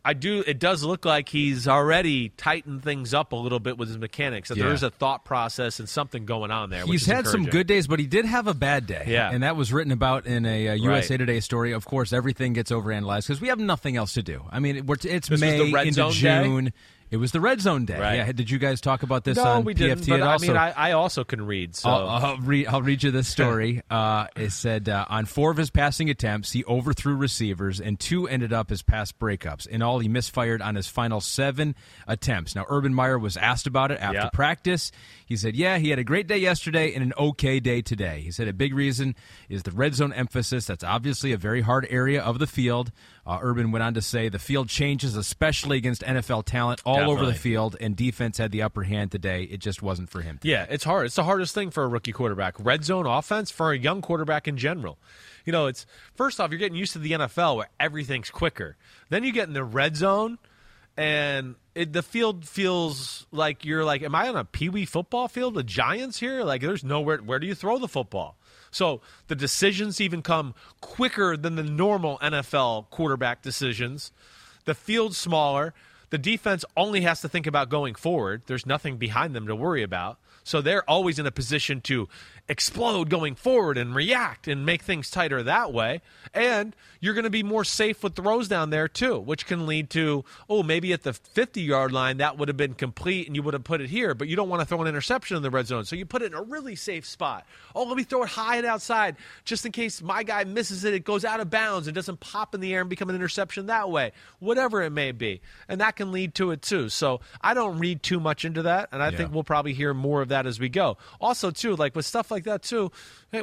I do. It does look like he's already tightened things up a little bit with his mechanics. That yeah. there is a thought process and something going on there. He's had some good days, but he did have a bad day. Yeah, and that was written about in a, uh, a USA right. Today story. Of course, everything gets overanalyzed because we have nothing else to do. I mean, it's this May into June. Day? It was the red zone day. Right. Yeah. Did you guys talk about this no, on we PFT? didn't. I mean, I, I, also can read. So I'll, I'll, read, I'll read you this story. *laughs* uh, it said uh, on four of his passing attempts, he overthrew receivers, and two ended up as pass breakups. In all, he misfired on his final seven attempts. Now, Urban Meyer was asked about it after yeah. practice. He said, "Yeah, he had a great day yesterday and an okay day today." He said a big reason is the red zone emphasis. That's obviously a very hard area of the field. Uh, Urban went on to say the field changes, especially against NFL talent all Definitely. over the field, and defense had the upper hand today. It just wasn't for him. Today. Yeah, it's hard. It's the hardest thing for a rookie quarterback. Red zone offense for a young quarterback in general. You know, it's first off, you're getting used to the NFL where everything's quicker. Then you get in the red zone, and it, the field feels like you're like, am I on a pee wee football field with Giants here? Like, there's nowhere. Where do you throw the football? So the decisions even come quicker than the normal NFL quarterback decisions. The field's smaller. The defense only has to think about going forward. There's nothing behind them to worry about. So they're always in a position to explode going forward and react and make things tighter that way. And you're going to be more safe with throws down there too, which can lead to, oh, maybe at the 50 yard line that would have been complete and you would have put it here, but you don't want to throw an interception in the red zone. So you put it in a really safe spot. Oh, let me throw it high and outside just in case my guy misses it. It goes out of bounds. It doesn't pop in the air and become an interception that way, whatever it may be. And that can lead to it too. So I don't read too much into that. And I yeah. think we'll probably hear more of that as we go. Also, too, like with stuff like that, too, hey,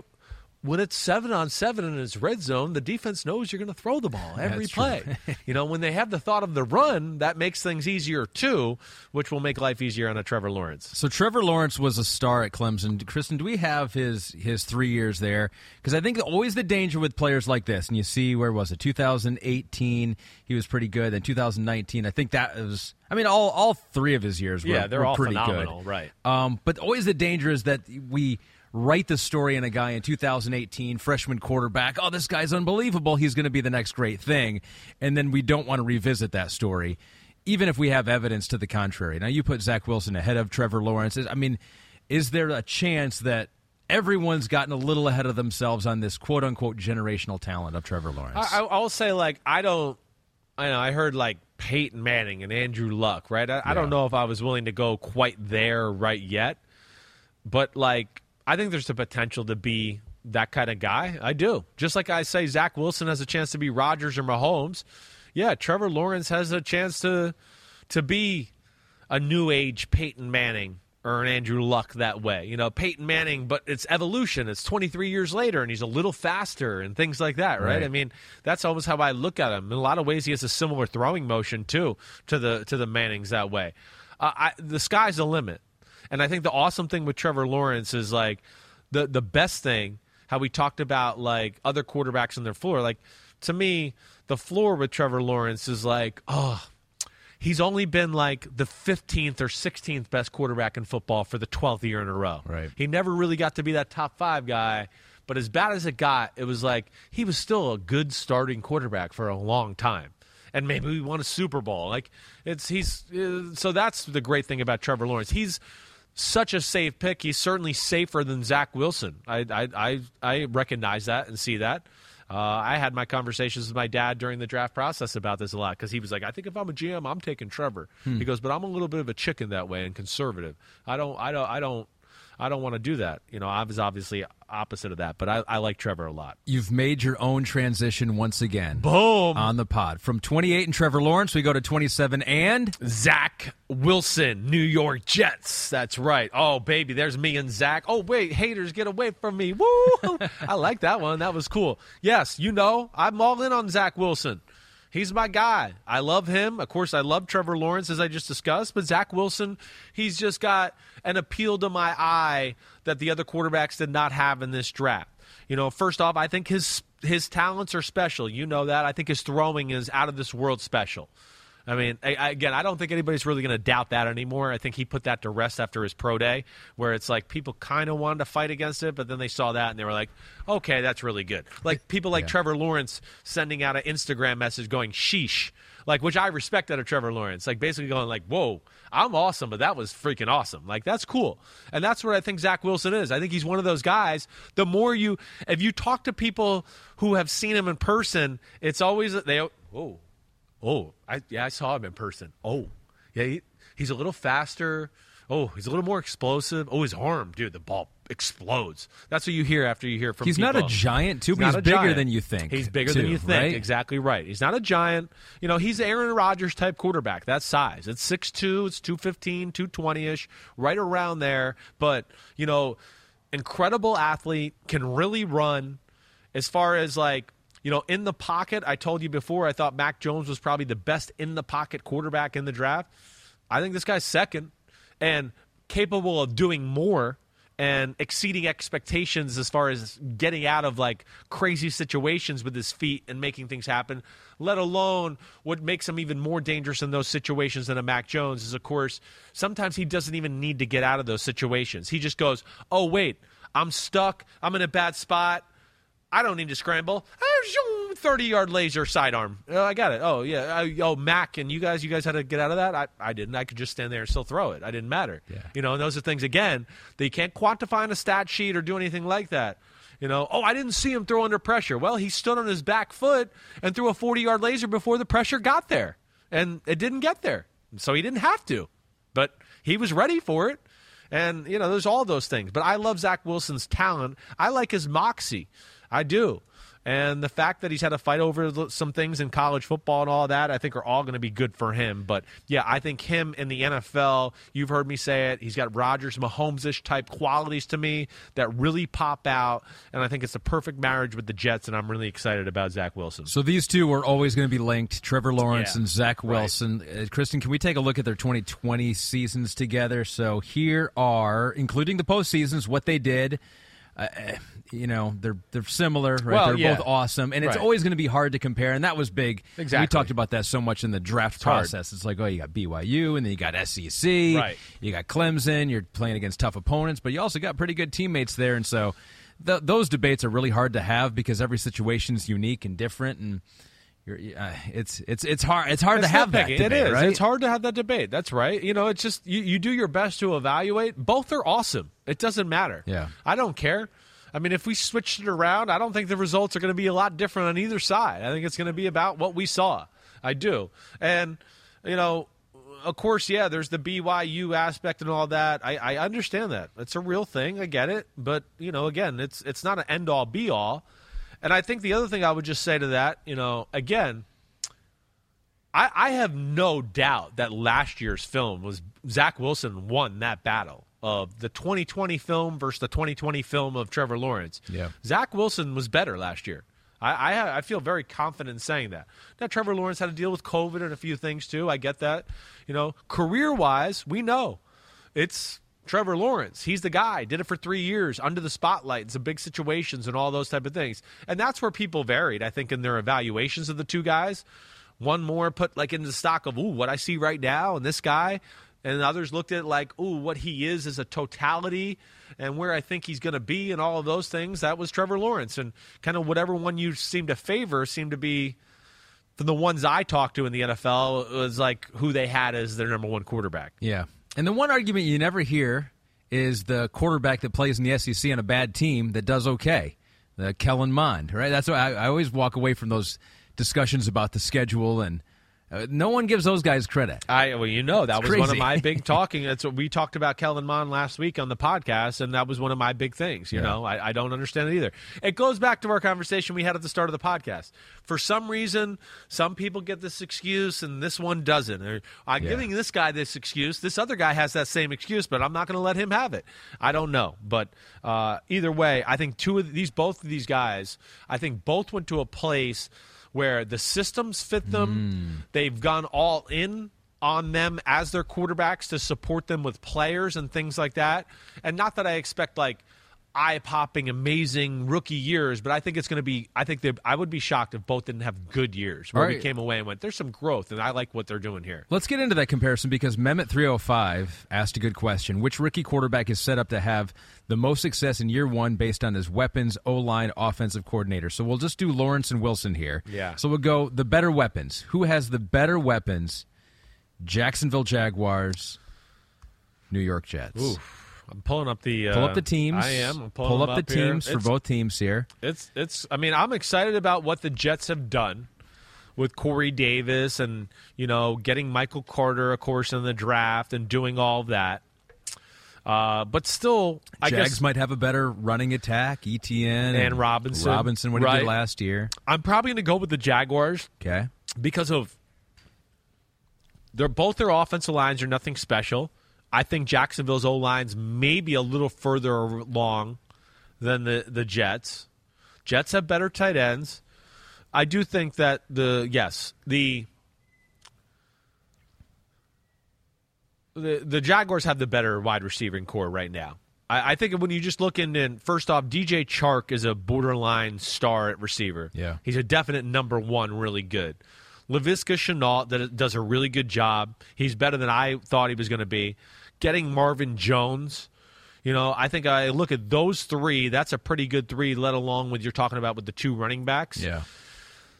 when it's seven on seven and it's red zone, the defense knows you're going to throw the ball every That's play. *laughs* you know, when they have the thought of the run, that makes things easier too, which will make life easier on a Trevor Lawrence. So Trevor Lawrence was a star at Clemson. Kristen, do we have his his three years there? Because I think always the danger with players like this, and you see where was it? 2018, he was pretty good. Then 2019, I think that was. I mean, all all three of his years were, yeah, they're were all pretty phenomenal, good. right? Um, but always the danger is that we write the story in a guy in 2018, freshman quarterback. Oh, this guy's unbelievable. He's going to be the next great thing. And then we don't want to revisit that story, even if we have evidence to the contrary. Now, you put Zach Wilson ahead of Trevor Lawrence. I mean, is there a chance that everyone's gotten a little ahead of themselves on this quote unquote generational talent of Trevor Lawrence? I, will say, like, I don't. I know I heard like Peyton Manning and Andrew Luck, right? I, yeah. I don't know if I was willing to go quite there right yet, but like I think there's the potential to be that kind of guy. I do. Just like I say, Zach Wilson has a chance to be Rodgers or Mahomes. Yeah, Trevor Lawrence has a chance to to be a new age Peyton Manning or an Andrew Luck that way. You know, Peyton Manning, but it's evolution. It's 23 years later, and he's a little faster and things like that, right? right. I mean, that's almost how I look at him. In a lot of ways, he has a similar throwing motion too to the to the Mannings that way. Uh, I, the sky's the limit. And I think the awesome thing with Trevor Lawrence is like the the best thing how we talked about like other quarterbacks on their floor. Like to me, the floor with Trevor Lawrence is like, oh, he's only been like the 15th or 16th best quarterback in football for the 12th year in a row. Right. He never really got to be that top five guy. But as bad as it got, it was like he was still a good starting quarterback for a long time. And maybe we won a Super Bowl. Like it's he's uh, so that's the great thing about Trevor Lawrence. He's such a safe pick. He's certainly safer than Zach Wilson. I I I, I recognize that and see that. Uh, I had my conversations with my dad during the draft process about this a lot because he was like, "I think if I'm a GM, I'm taking Trevor." Hmm. He goes, "But I'm a little bit of a chicken that way and conservative. I don't, I don't, I don't, I don't want to do that." You know, I was obviously opposite of that, but I, I like Trevor a lot. You've made your own transition once again. Boom on the pod from 28 and Trevor Lawrence, we go to 27 and Zach Wilson, New York Jets. That's right. Oh, baby, there's me and Zach. Oh, wait, haters, get away from me. Woo! *laughs* I like that one. That was cool. Yes, you know, I'm all in on Zach Wilson. He's my guy. I love him. Of course, I love Trevor Lawrence, as I just discussed, but Zach Wilson, he's just got an appeal to my eye that the other quarterbacks did not have in this draft. You know, first off, I think his his talents are special. You know that. I think his throwing is out of this world special. I mean, I, I, again, I don't think anybody's really going to doubt that anymore. I think he put that to rest after his pro day, where it's like people kind of wanted to fight against it, but then they saw that and they were like, okay, that's really good. Like people like Yeah. Trevor Lawrence sending out an Instagram message going, sheesh. Like, which I respect out of Trevor Lawrence. Like, basically going like, whoa, I'm awesome, but that was freaking awesome. Like, that's cool. And that's what I think Zach Wilson is. I think he's one of those guys. The more you, if you talk to people who have seen him in person, it's always, they, whoa, Oh, I yeah, I saw him in person. Oh, yeah, he, he's a little faster. Oh, he's a little more explosive. Oh, his arm, dude, the ball explodes. That's what you hear after you hear from. He's not a giant, too, but not he's bigger giant. than you think, He's bigger too, than you think. right? Exactly right. He's not a giant. You know, he's Aaron Rodgers type quarterback. That size. It's 6'2", it's 215, 220-ish, right around there. But, you know, incredible athlete, can really run. As far as like, you know, in the pocket, I told you before, I thought Mac Jones was probably the best in the pocket quarterback in the draft. I think this guy's second and capable of doing more and exceeding expectations as far as getting out of like crazy situations with his feet and making things happen, let alone what makes him even more dangerous in those situations than a Mac Jones is, of course, sometimes he doesn't even need to get out of those situations. He just goes, oh, wait, I'm stuck. I'm in a bad spot. I don't need to scramble. 30 yard laser sidearm. Oh, I got it. Oh, yeah. Oh, Mac, and you guys, you guys had to get out of that? I, I didn't. I could just stand there and still throw it. I didn't matter. Yeah. You know, and those are things, again, that you can't quantify on a stat sheet or do anything like that. You know, oh, I didn't see him throw under pressure. Well, he stood on his back foot and threw a 40 yard laser before the pressure got there. And it didn't get there. So he didn't have to. But he was ready for it. And, you know, there's all those things. But I love Zach Wilson's talent. I like his moxie. I do. And the fact that he's had a fight over some things in college football and all that, I think are all going to be good for him. But yeah, I think him in the NFL, you've heard me say it, he's got Rodgers, Mahomes ish type qualities to me that really pop out. And I think it's a perfect marriage with the Jets. And I'm really excited about Zach Wilson. So these two are always going to be linked: Trevor Lawrence Yeah, and Zach right. Wilson. Uh, Kristen, can we take a look at their 2020 seasons together? So here are, including the postseasons, what they did. Uh, uh, you know, they're they're similar, right? Well, they're yeah. both awesome, and it's Right. always going to be hard to compare. And that was big. Exactly. We talked about that so much in the draft hard. process. It's like, oh, you got BYU, and then you got SEC, Right. You got Clemson. You're playing against tough opponents, but you also got pretty good teammates there, and so. Th- those debates are really hard to have because every situation is unique and different, and uh, it's it's it's hard it's hard It's to have that debate, it is. right? It's hard to have that debate. That's right. You know, it's just you, you do your best to evaluate. Both are awesome. It doesn't matter. Yeah. I don't care. I mean, if we switched it around, I don't think the results are going to be a lot different on either side. I think it's going to be about what we saw. I do. And, you know, of course, yeah, there's the BYU aspect and all that. I, I understand that. It's a real thing. I get it. But, you know, again, it's it's not an end all be all. And I think the other thing I would just say to that, you know, again, I, I have no doubt that last year's film was Zach Wilson won that battle of the 2020 film versus the 2020 film of Trevor Lawrence. Yeah. Zach Wilson was better last year. I, I I feel very confident in saying that. Now Trevor Lawrence had to deal with COVID and a few things too. I get that. You know, career wise, we know it's Trevor Lawrence. He's the guy. Did it for three years under the spotlight some big situations and all those type of things. And that's where people varied, I think, in their evaluations of the two guys. One more put like into the stock of, ooh, what I see right now and this guy. And others looked at like, ooh, what he is as a totality and where I think he's going to be and all of those things. That was Trevor Lawrence. And kind of whatever one you seem to favor seemed to be from the ones I talked to in the NFL was like who they had as their number one quarterback. Yeah. And the one argument you never hear is the quarterback that plays in the SEC on a bad team that does okay, the Kellen Mond, right? That's why I, I always walk away from those discussions about the schedule and – uh, no one gives those guys credit. I well, you know that it's was crazy. one of my *laughs* big talking. That's what we talked about Kellen Mond last week on the podcast, and that was one of my big things. You Yeah. know, I, I don't understand it either. It goes back to our conversation we had at the start of the podcast. For some reason, some people get this excuse, and this one doesn't. Or, I'm Yeah. giving this guy this excuse. This other guy has that same excuse, but I'm not going to let him have it. I don't know, but uh, either way, I think two of these, both of these guys, I think both went to a place where the systems fit them. Mm. They've gone all in on them as their quarterbacks to support them with players and things like that. And not that I expect like eye popping, amazing rookie years, but I think it's going to be. I think they. I would be shocked if both didn't have good years where All we came away and went, "There's some growth," and I like what they're doing here. Let's get into that comparison because Mehmet 305 asked a good question. Which rookie quarterback is set up to have the most success in year one based on his weapons, O line, offensive coordinator? So we'll just do Lawrence and Wilson here. Yeah. So we'll go the better weapons. Who has the better weapons? Jacksonville Jaguars, New York Jets. Oof. I'm pulling up the. Uh, Pull up the teams. I am. I'm pulling Pull them up the here. teams for It's- both teams here. It's it's. I mean, I'm excited about what the Jets have done with Corey Davis and you know getting Michael Carter, of course, in the draft and doing all that. Uh, but still, I Jags guess might have a better running attack. ETN And Robinson. Robinson, what he did last year. I'm probably going to go with the Jaguars Okay. because of they're both their offensive lines are nothing special. I think Jacksonville's O lines may be a little further along than the the Jets. Jets have better tight ends. I do think that the yes the the the Jaguars have the better wide receiving core right now. I, I think when you just look in, and first off, DJ Chark is a borderline star at receiver. Yeah. he's a definite number one, really good. Laviska Shenault that does a really good job. He's better than I thought he was going to be. Getting Marvin Jones, you know, I think I look at those three. That's a pretty good three. Let alone with you're talking about with the two running backs. Yeah.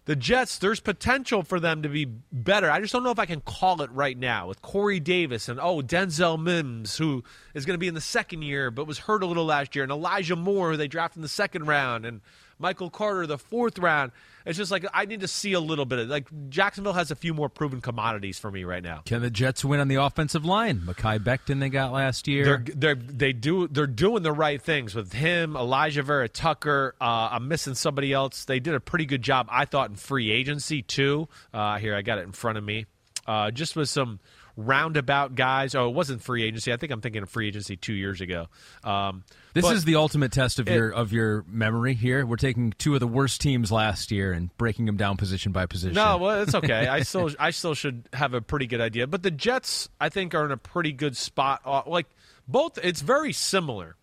The Jets, there's potential for them to be better. I just don't know if I can call it right now with Corey Davis and oh Denzel Mims, who is going to be in the second year but was hurt a little last year, and Elijah Moore, who they drafted in the second round, and Michael Carter, the fourth round. It's just like I need to see a little bit of like Jacksonville has a few more proven commodities for me right now. Can the Jets win on the offensive line? Mekhi Becton they got last year. They're they're they do they're doing the right things with him, Alijah Vera Tucker. Uh, I'm missing somebody else. They did a pretty good job, I thought, in free agency too. Uh, here, I got it in front of me. Uh, just with some roundabout guys. Oh, it wasn't free agency. I think I'm thinking of free agency two years ago. Um, this but- is the ultimate test of it- your of your memory here. We're taking two of the worst teams last year and breaking them down position by position. No, well, it's okay. I *laughs* still, I still should have a pretty good idea. But the Jets, I think, are in a pretty good spot. Uh, Like both, it's very similar.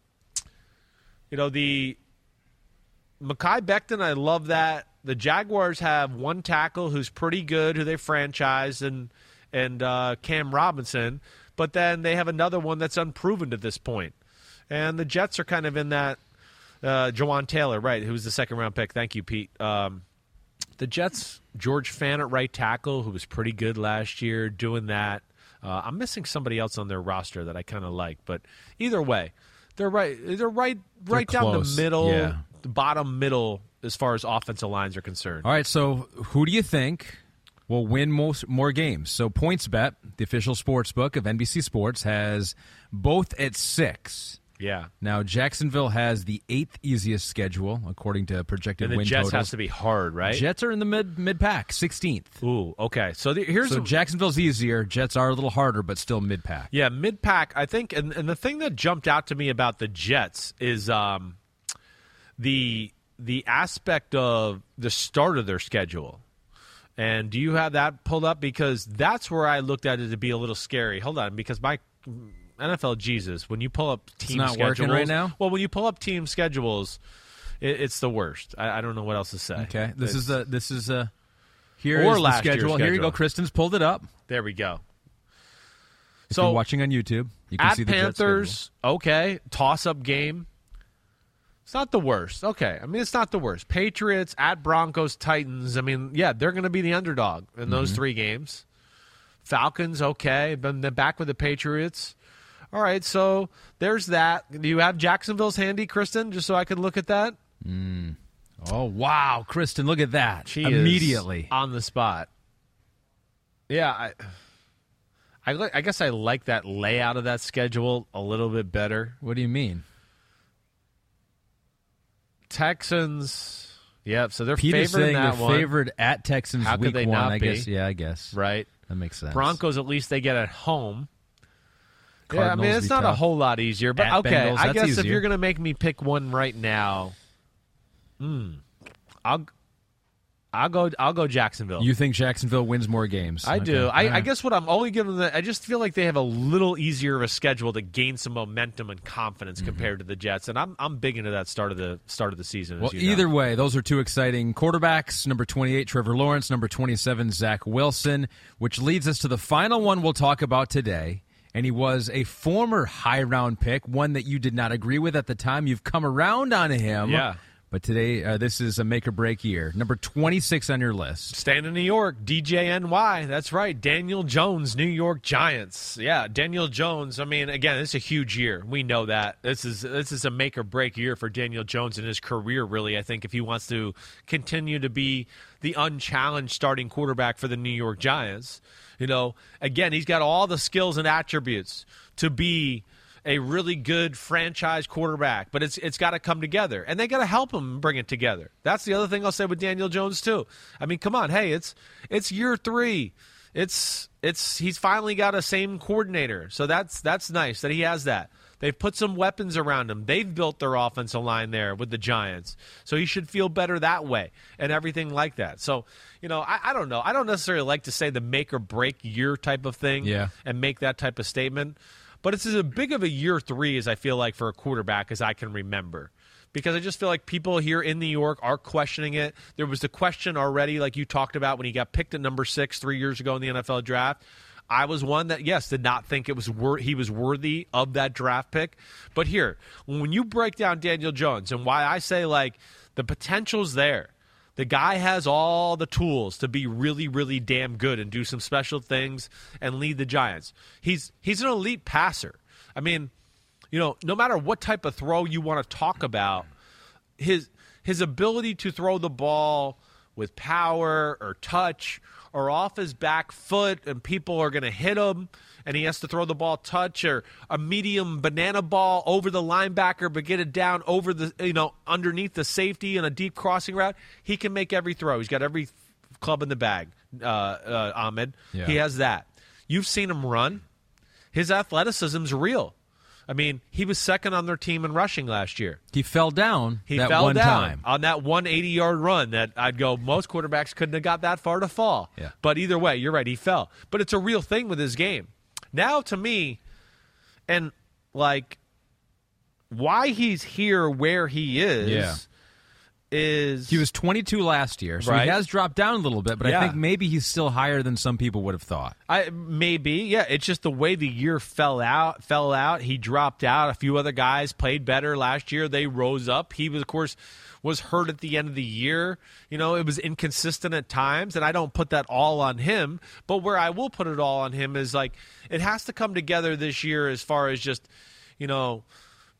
You know, the Mekhi Becton, I love that. The Jaguars have one tackle who's pretty good, who they franchised, and and uh, Cam Robinson. But then they have another one that's unproven to this point. And the Jets are kind of in that. Uh, Jawaan Taylor, right, who was the second round pick. Thank you, Pete. Um, the Jets, George Fant at right tackle, who was pretty good last year, doing that. Uh, I'm missing somebody else on their roster that I kind of like, but either way, they're right. They're right, right down close, the middle, yeah. the bottom middle as far as offensive lines are concerned. All right, so who do you think will win most more games? So PointsBet, the official sports book of NBC Sports, has both at six. Yeah, Now Jacksonville has the eighth easiest schedule according to projected and the win Jets totals. has to be hard, right? Jets are in the mid mid pack, sixteenth. Ooh, okay. So the, here's So a- Jacksonville's easier. Jets are a little harder, but still mid pack. Yeah, mid pack. I think, and, and the thing that jumped out to me about the Jets is um, the the aspect of the start of their schedule. And do you have that pulled up? Because that's where I looked at it to be a little scary. Hold on, because my NFL Jesus, when you pull up team not schedules, working right now? Well, when you pull up team schedules, it, it's the worst. I, I don't know what else to say. Okay, this It's- is a this is a here Or is last year's schedule. Here you go. Kristen's pulled it up. there we go. If So you're watching on YouTube, you can at see the Panthers, okay, toss up game. It's not the worst. Okay, I mean it's not the worst. Patriots at Broncos, Titans. I mean, yeah, they're going to be the underdog in those Mm-hmm. three games. Falcons, okay, but they're back with the Patriots. All right, so there's that. Do you have Jacksonville's handy, Kristen? Just so I can look at that. schedule. Oh wow, Kristen, look at that! She is Immediately. on the spot. Yeah, I, I, I guess I like that layout of that schedule a little bit better. What do you mean? Texans. Yep. So they're Peter's favored that they're one, favored at Texans How could they one. not I be? guess. Yeah, I guess. right? That makes sense. Broncos. At least they get at home. Yeah, I mean it's not a whole lot easier, but At okay. Bengals, I guess if you're gonna make me pick one right now, hmm, I'll, I'll go. I'll go Jacksonville. You think Jacksonville wins more games? I Okay. do. I, All I guess what I'm only giving them, I just feel like they have a little easier of a schedule to gain some momentum and confidence Mm-hmm. compared to the Jets, and I'm I'm big into that start of the start of the season. as Well, you know. either way, those are two exciting quarterbacks. Number 28, Trevor Lawrence. Number 27, Zach Wilson. Which leads us to the final one we'll talk about today. And he was a former high round pick, one that you did not agree with at the time. You've come around on him. Yeah. But today, uh, this is a make or break year. Number 26 on your list. Staying in New York, DJNY. That's right. Daniel Jones, New York Giants. Yeah, Daniel Jones. I mean, again, this is a huge year. We know that. This is this is a make or break year for Daniel Jones in his career, really. I think if he wants to continue to be the unchallenged starting quarterback for the New York Giants. You know, again, he's got all the skills and attributes to be a really good franchise quarterback, but it's it's got to come together, and they got to help him bring it together. That's the other thing I'll say with Daniel Jones too. I mean, come on, hey, it's it's year three. It's it's he's finally got a same coordinator, so that's that's nice that he has that. They've put some weapons around him. They've built their offensive line there with the Giants, so he should feel better that way and everything like that. So, you know, I, I don't know. I don't necessarily like to say the make or break year type of thing Yeah. and make that type of statement. But it's as big of a year three as I feel like for a quarterback as I can remember. Because I just feel like people here in New York are questioning it. There was the question already, like you talked about, when he got picked at number six three years ago in the NFL draft. I was one that, yes, did not think it was wor- he was worthy of that draft pick. But here, when you break down Daniel Jones and why I say like the potential's there, the guy has all the tools to be really, really damn good and do some special things and lead the Giants. He's he's an elite passer. I mean, you know, no matter what type of throw you want to talk about, his his ability to throw the ball with power or touch or off his back foot and people are going to hit him and he has to throw the ball touch or a medium banana ball over the linebacker but get it down over the you know underneath the safety in a deep crossing route he can make every throw. He's got every club in the bag uh, uh, Ahmed. Yeah. he has that. You've seen him run. His athleticism's real I mean, he was second on their team in rushing last year. He fell down He that fell one down time. on that 180 yard run that I'd go, most quarterbacks couldn't have got that far to fall. Yeah. But either way, you're right, he fell. But it's a real thing with his game. Now, to me, and like, why he's here where he is Yeah. Is. He was 22 last year, so Right. he has dropped down a little bit, but I think maybe he's still higher than some people would have thought. I maybe yeah. It's just the way the year fell out. Fell out. He dropped out. A few other guys played better last year. They rose up. He was, of course, was hurt at the end of the year. You know, it was inconsistent at times, and I don't put that all on him. But where I will put it all on him is like it has to come together this year as far as just you know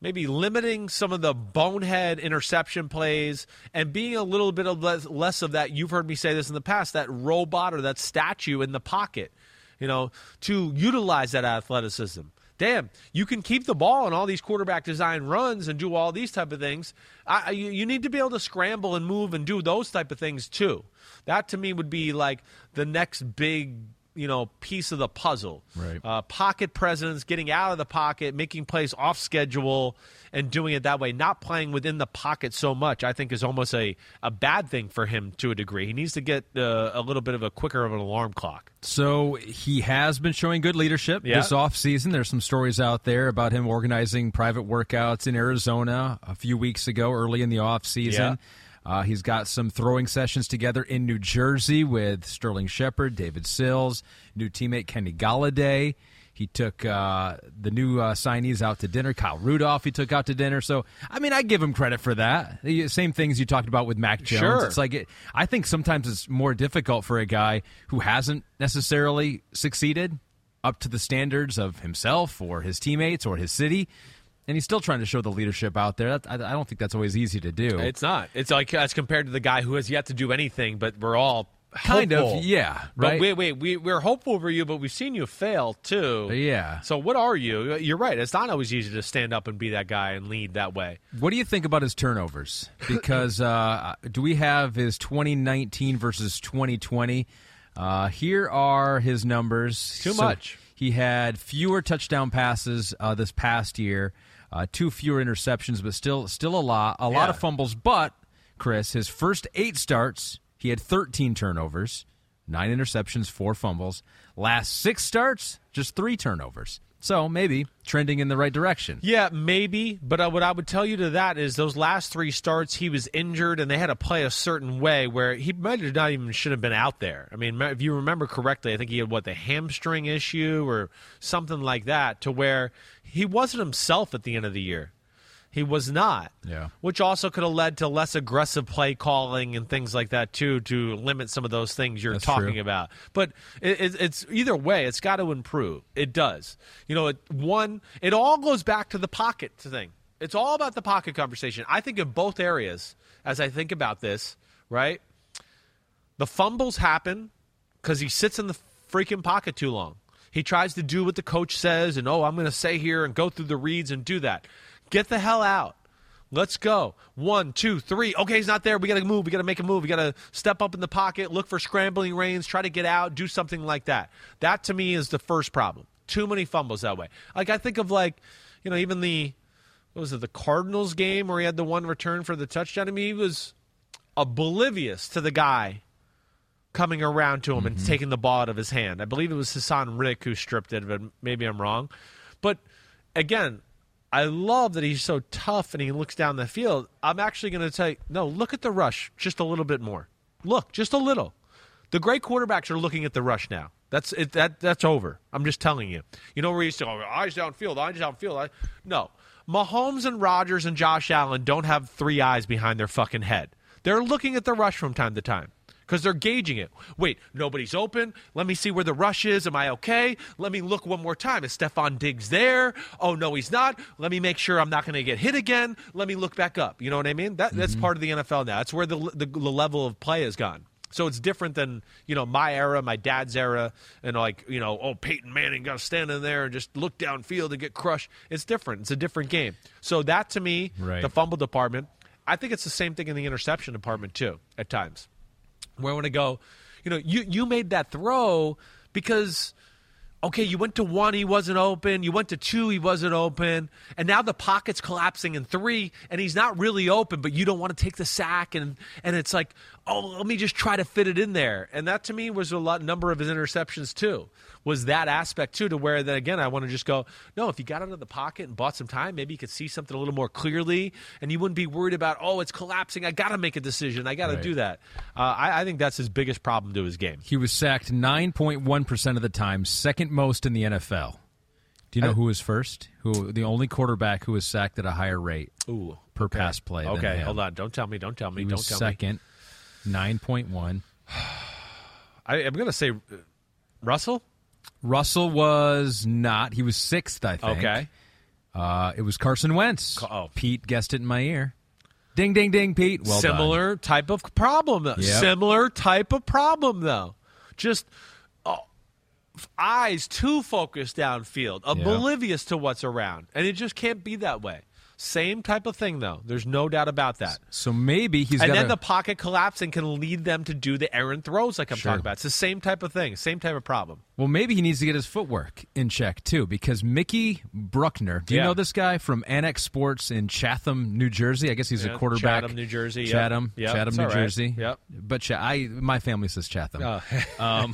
maybe limiting some of the bonehead interception plays and being a little bit of less, less of that. You've heard me say this in the past that robot or that statue in the pocket, you know, to utilize that athleticism. Damn, you can keep the ball in all these quarterback design runs and do all these type of things. I, you, you need to be able to scramble and move and do those type of things too. That to me would be like the next big you know piece of the puzzle. Right. Uh, pocket presence, getting out of the pocket, making plays off schedule, and doing it that way. Not playing within the pocket so much, I think, is almost a, a bad thing for him to a degree. He needs to get uh, a little bit of a quicker of an alarm clock. So he has been showing good leadership Yeah. this offseason. There's some stories out there about him organizing private workouts in Arizona a few weeks ago, early in the offseason. Yeah. Uh, he's got some throwing sessions together in New Jersey with Sterling Shepard, David Sills, new teammate Kenny Golladay. He took uh, the new uh, signees out to dinner. Kyle Rudolph, he took out to dinner. So, I mean, I give him credit for that. The same things you talked about with Mac Jones. Sure. It's like it, I think sometimes it's more difficult for a guy who hasn't necessarily succeeded up to the standards of himself or his teammates or his city, and he's still trying to show the leadership out there. That, I, I don't think that's always easy to do. It's not. It's like as compared to the guy who has yet to do anything, but we're all kind hopeful. of, yeah, But right. wait, wait, we, we're hopeful for you, but we've seen you fail too. Yeah. So what are you? You're right. It's not always easy to stand up and be that guy and lead that way. What do you think about his turnovers? Because uh, do we have his 2019 versus 2020? Uh, here are his numbers. Too So much. He had fewer touchdown passes uh, this past year, uh, two fewer interceptions, but still, still a lot. A lot of fumbles. But Chris, his first eight starts, he had 13 turnovers, nine interceptions, four fumbles. Last six starts, just three turnovers. So maybe trending in the right direction. Yeah, maybe. But uh, what I would tell you to that is those last three starts, he was injured, and they had to play a certain way where he might have not even should have been out there. I mean, if you remember correctly, I think he had what the hamstring issue or something like that, to where he wasn't himself at the end of the year. He was not. Yeah. Which also could have led to less aggressive play calling and things like that too, to limit some of those things you're That's talking true. about. But it, it, it's either way, it's got to improve. It does. You know, it, one, it all goes back to the pocket thing. It's all about the pocket conversation. I think in both areas, as I think about this, right? The fumbles happen because he sits in the freaking pocket too long. He tries to do what the coach says, and oh, I'm going to say here and go through the reads and do that. Get the hell out. Let's go. One, two, three. Okay, he's not there. We got to move. We got to make a move. We got to step up in the pocket, look for scrambling lanes, try to get out, do something like that. That to me is the first problem. Too many fumbles that way. Like I think of like, you know, even the what was it, the Cardinals game where he had the one return for the touchdown. I mean, he was oblivious to the guy coming around to him and mm-hmm. taking the ball out of his hand. I believe it was Haason Reddick who stripped it, but maybe I'm wrong. But again, I love that he's so tough and he looks down the field. I'm actually going to say, no, look at the rush just a little bit more. Look, just a little. The great quarterbacks are looking at the rush now. That's it. That that's over. I'm just telling you. You know where you say, oh, eyes downfield, eyes downfield. I, no, Mahomes and Rodgers and Josh Allen don't have three eyes behind their fucking head. They're looking at the rush from time to time because they're gauging it. Wait, nobody's open. Let me see where the rush is. Am I okay? Let me look one more time. Is Stefon Diggs there? Oh no, he's not. Let me make sure I'm not going to get hit again. Let me look back up. You know what I mean? That that's mm-hmm. part of the NFL now. That's where the, the the level of play has gone. So it's different than you know my era, my dad's era, and like you know, oh Peyton Manning got to stand in there and just look downfield and get crushed. It's different. It's a different game. So that to me, Right. the fumble department, I think it's the same thing in the interception department too. At times, where I want to go, you know, you you made that throw because okay, you went to one, he wasn't open. You went to two, he wasn't open. And now the pocket's collapsing in three, and he's not really open, but you don't want to take the sack. And, and it's like, oh, let me just try to fit it in there. And that to me was a lot number of his interceptions, too, was that aspect, too, to where then again, I want to just go, no, if you got out of the pocket and bought some time, maybe you could see something a little more clearly, and you wouldn't be worried about, oh, it's collapsing. I got to make a decision. I got to Right. do that. Uh, I, I think that's his biggest problem to his game. He was sacked 9.1% of the time, second most in the NFL. Do you know who was first? Who the only quarterback who was sacked at a higher rate Ooh. per pass play? Okay, hold on. Don't tell me. Don't tell me. He don't tell me. second, 9.1. *sighs* I, I'm going to say uh, Russell. Russell was not. He was sixth, I think. Okay. Uh, it was Carson Wentz. oh. Pete guessed it in my ear. Ding, ding, ding, Pete. Well done. Similar type of problem. Though. Yep. Similar type of problem, though. Just oh, eyes too focused downfield, oblivious to what's around, and it just can't be that way. Same type of thing, though. There's no doubt about that. So maybe he's and got then the pocket collapse and can lead them to do the errant throws like I'm Sure. talking about. It's the same type of thing, same type of problem. Well, maybe he needs to get his footwork in check too, because Mickey Bruckner. Do you Yeah. know this guy from Annex Sports in Chatham, New Jersey? I guess he's Yeah, a quarterback. Chatham, New Jersey. Chatham, Yep, Chatham, New right. Jersey. Yep. But Cha- I, my family says Chatham. Oh. *laughs* um,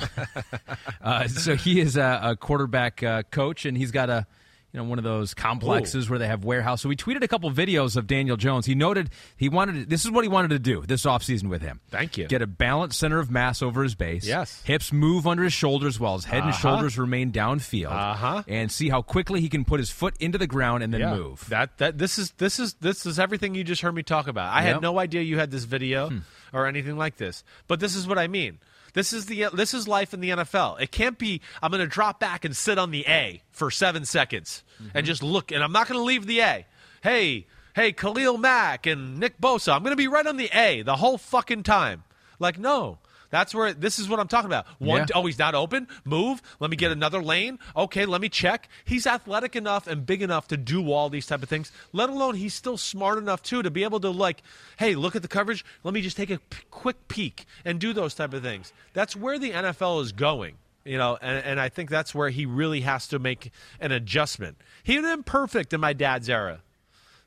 *laughs* uh, so he is a, a quarterback uh, coach, and he's got a. You know, one of those complexes where they have warehouse. So we tweeted a couple videos of Daniel Jones. He noted he wanted to, this is what he wanted to do this offseason with him. Thank you. Get a balanced center of mass over his base. Yes. Hips move under his shoulders while his head and Uh-huh. shoulders remain downfield. Uh-huh. And see how quickly he can put his foot into the ground and then Yeah. move. That that this is this is this is everything you just heard me talk about. I Yep. Hmm. had no idea you had this video or anything like this. But this is what I mean. This is the this is life in the NFL. It can't be I'm going to drop back and sit on the A for 7 seconds Mm-hmm. and just look and I'm not going to leave the A. Hey, hey Khalil Mack and Nick Bosa, I'm going to be right on the A the whole fucking time. Like no. That's where this is what I'm talking about. One, Yeah. oh, he's not open. Move. Let me get another lane. Okay, let me check. He's athletic enough and big enough to do all these type of things. Let alone he's still smart enough too to be able to like, hey, look at the coverage. Let me just take a p- quick peek and do those type of things. That's where the NFL is going. You know, and, and I think that's where he really has to make an adjustment. He was imperfect in my dad's era.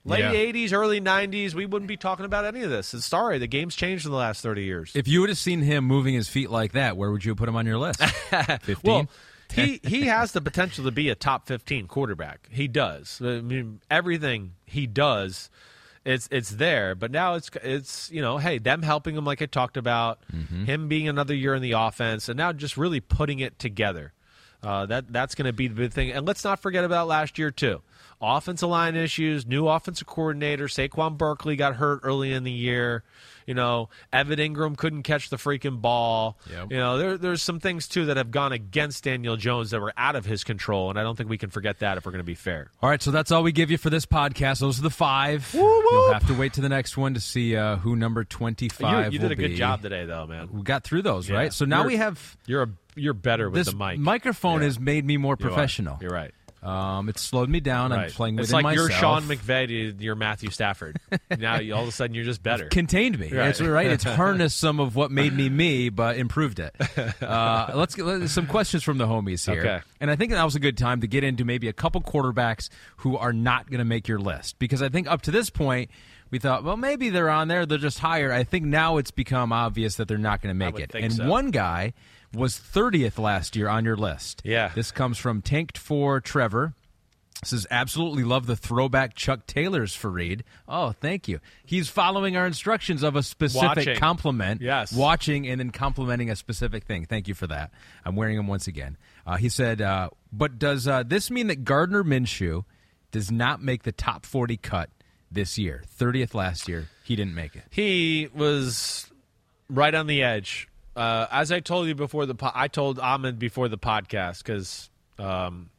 Late Yeah. 80s, early 90s, we wouldn't be talking about any of this. And sorry, the game's changed in the last 30 years. If you would have seen him moving his feet like that, where would you put him on your list? *laughs* 15? Well, he *laughs* he has the potential to be a top 15 quarterback. He does. I mean, everything he does, it's it's there. But now it's it's you know, hey, them helping him like I talked about, Mm-hmm. him being another year in the offense, and now just really putting it together. Uh, that that's going to be the big thing. And let's not forget about last year too. Offensive line issues, new offensive coordinator. Saquon Barkley got hurt early in the year. You know, Evan Engram couldn't catch the freaking ball. Yep. You know, there, there's some things too that have gone against Daniel Jones that were out of his control, and I don't think we can forget that if we're going to be fair. All right, so that's all we give you for this podcast. Those are the 5 You'll have to wait to the next one to see uh, who number 25 You, you did a good be. job today, though, man. We got through those, Yeah. right? So now You're- we have You're a, you're better with the mic. microphone Yeah. has made me more You professional. You're right. Um, it's slowed me down. I'm Right. playing it's within like you're. Sean McVay to you're Matthew Stafford. *laughs* now you, all of a sudden you're just better. contained me. Right. That's right. It's *laughs* harnessed some of what made me me, but improved it. *laughs* Uh, let's get let's- some questions from the homies here. Okay. And I think that was a good time to get into maybe a couple quarterbacks who are not going to make your list because I think up to this point we thought, well, maybe they're on there. They're just higher. I think now it's become obvious that they're not going to make it. And so. one guy was 30th last year on your list. Yeah. This comes from Tanked for Trevor. Says absolutely love the throwback Chuck Taylors for Reed. Oh, thank you. He's following our instructions of a specific Watching. compliment. Yes. watching and then complimenting a specific thing. Thank you for that. I'm wearing them once again. Uh, he said, uh, "But does uh, this mean that Gardner Minshew does not make the top 40 cut this year? 30th last year, he didn't make it. He was right on the edge. Uh, as I told you before the, po- I told Ahmed before the podcast because um,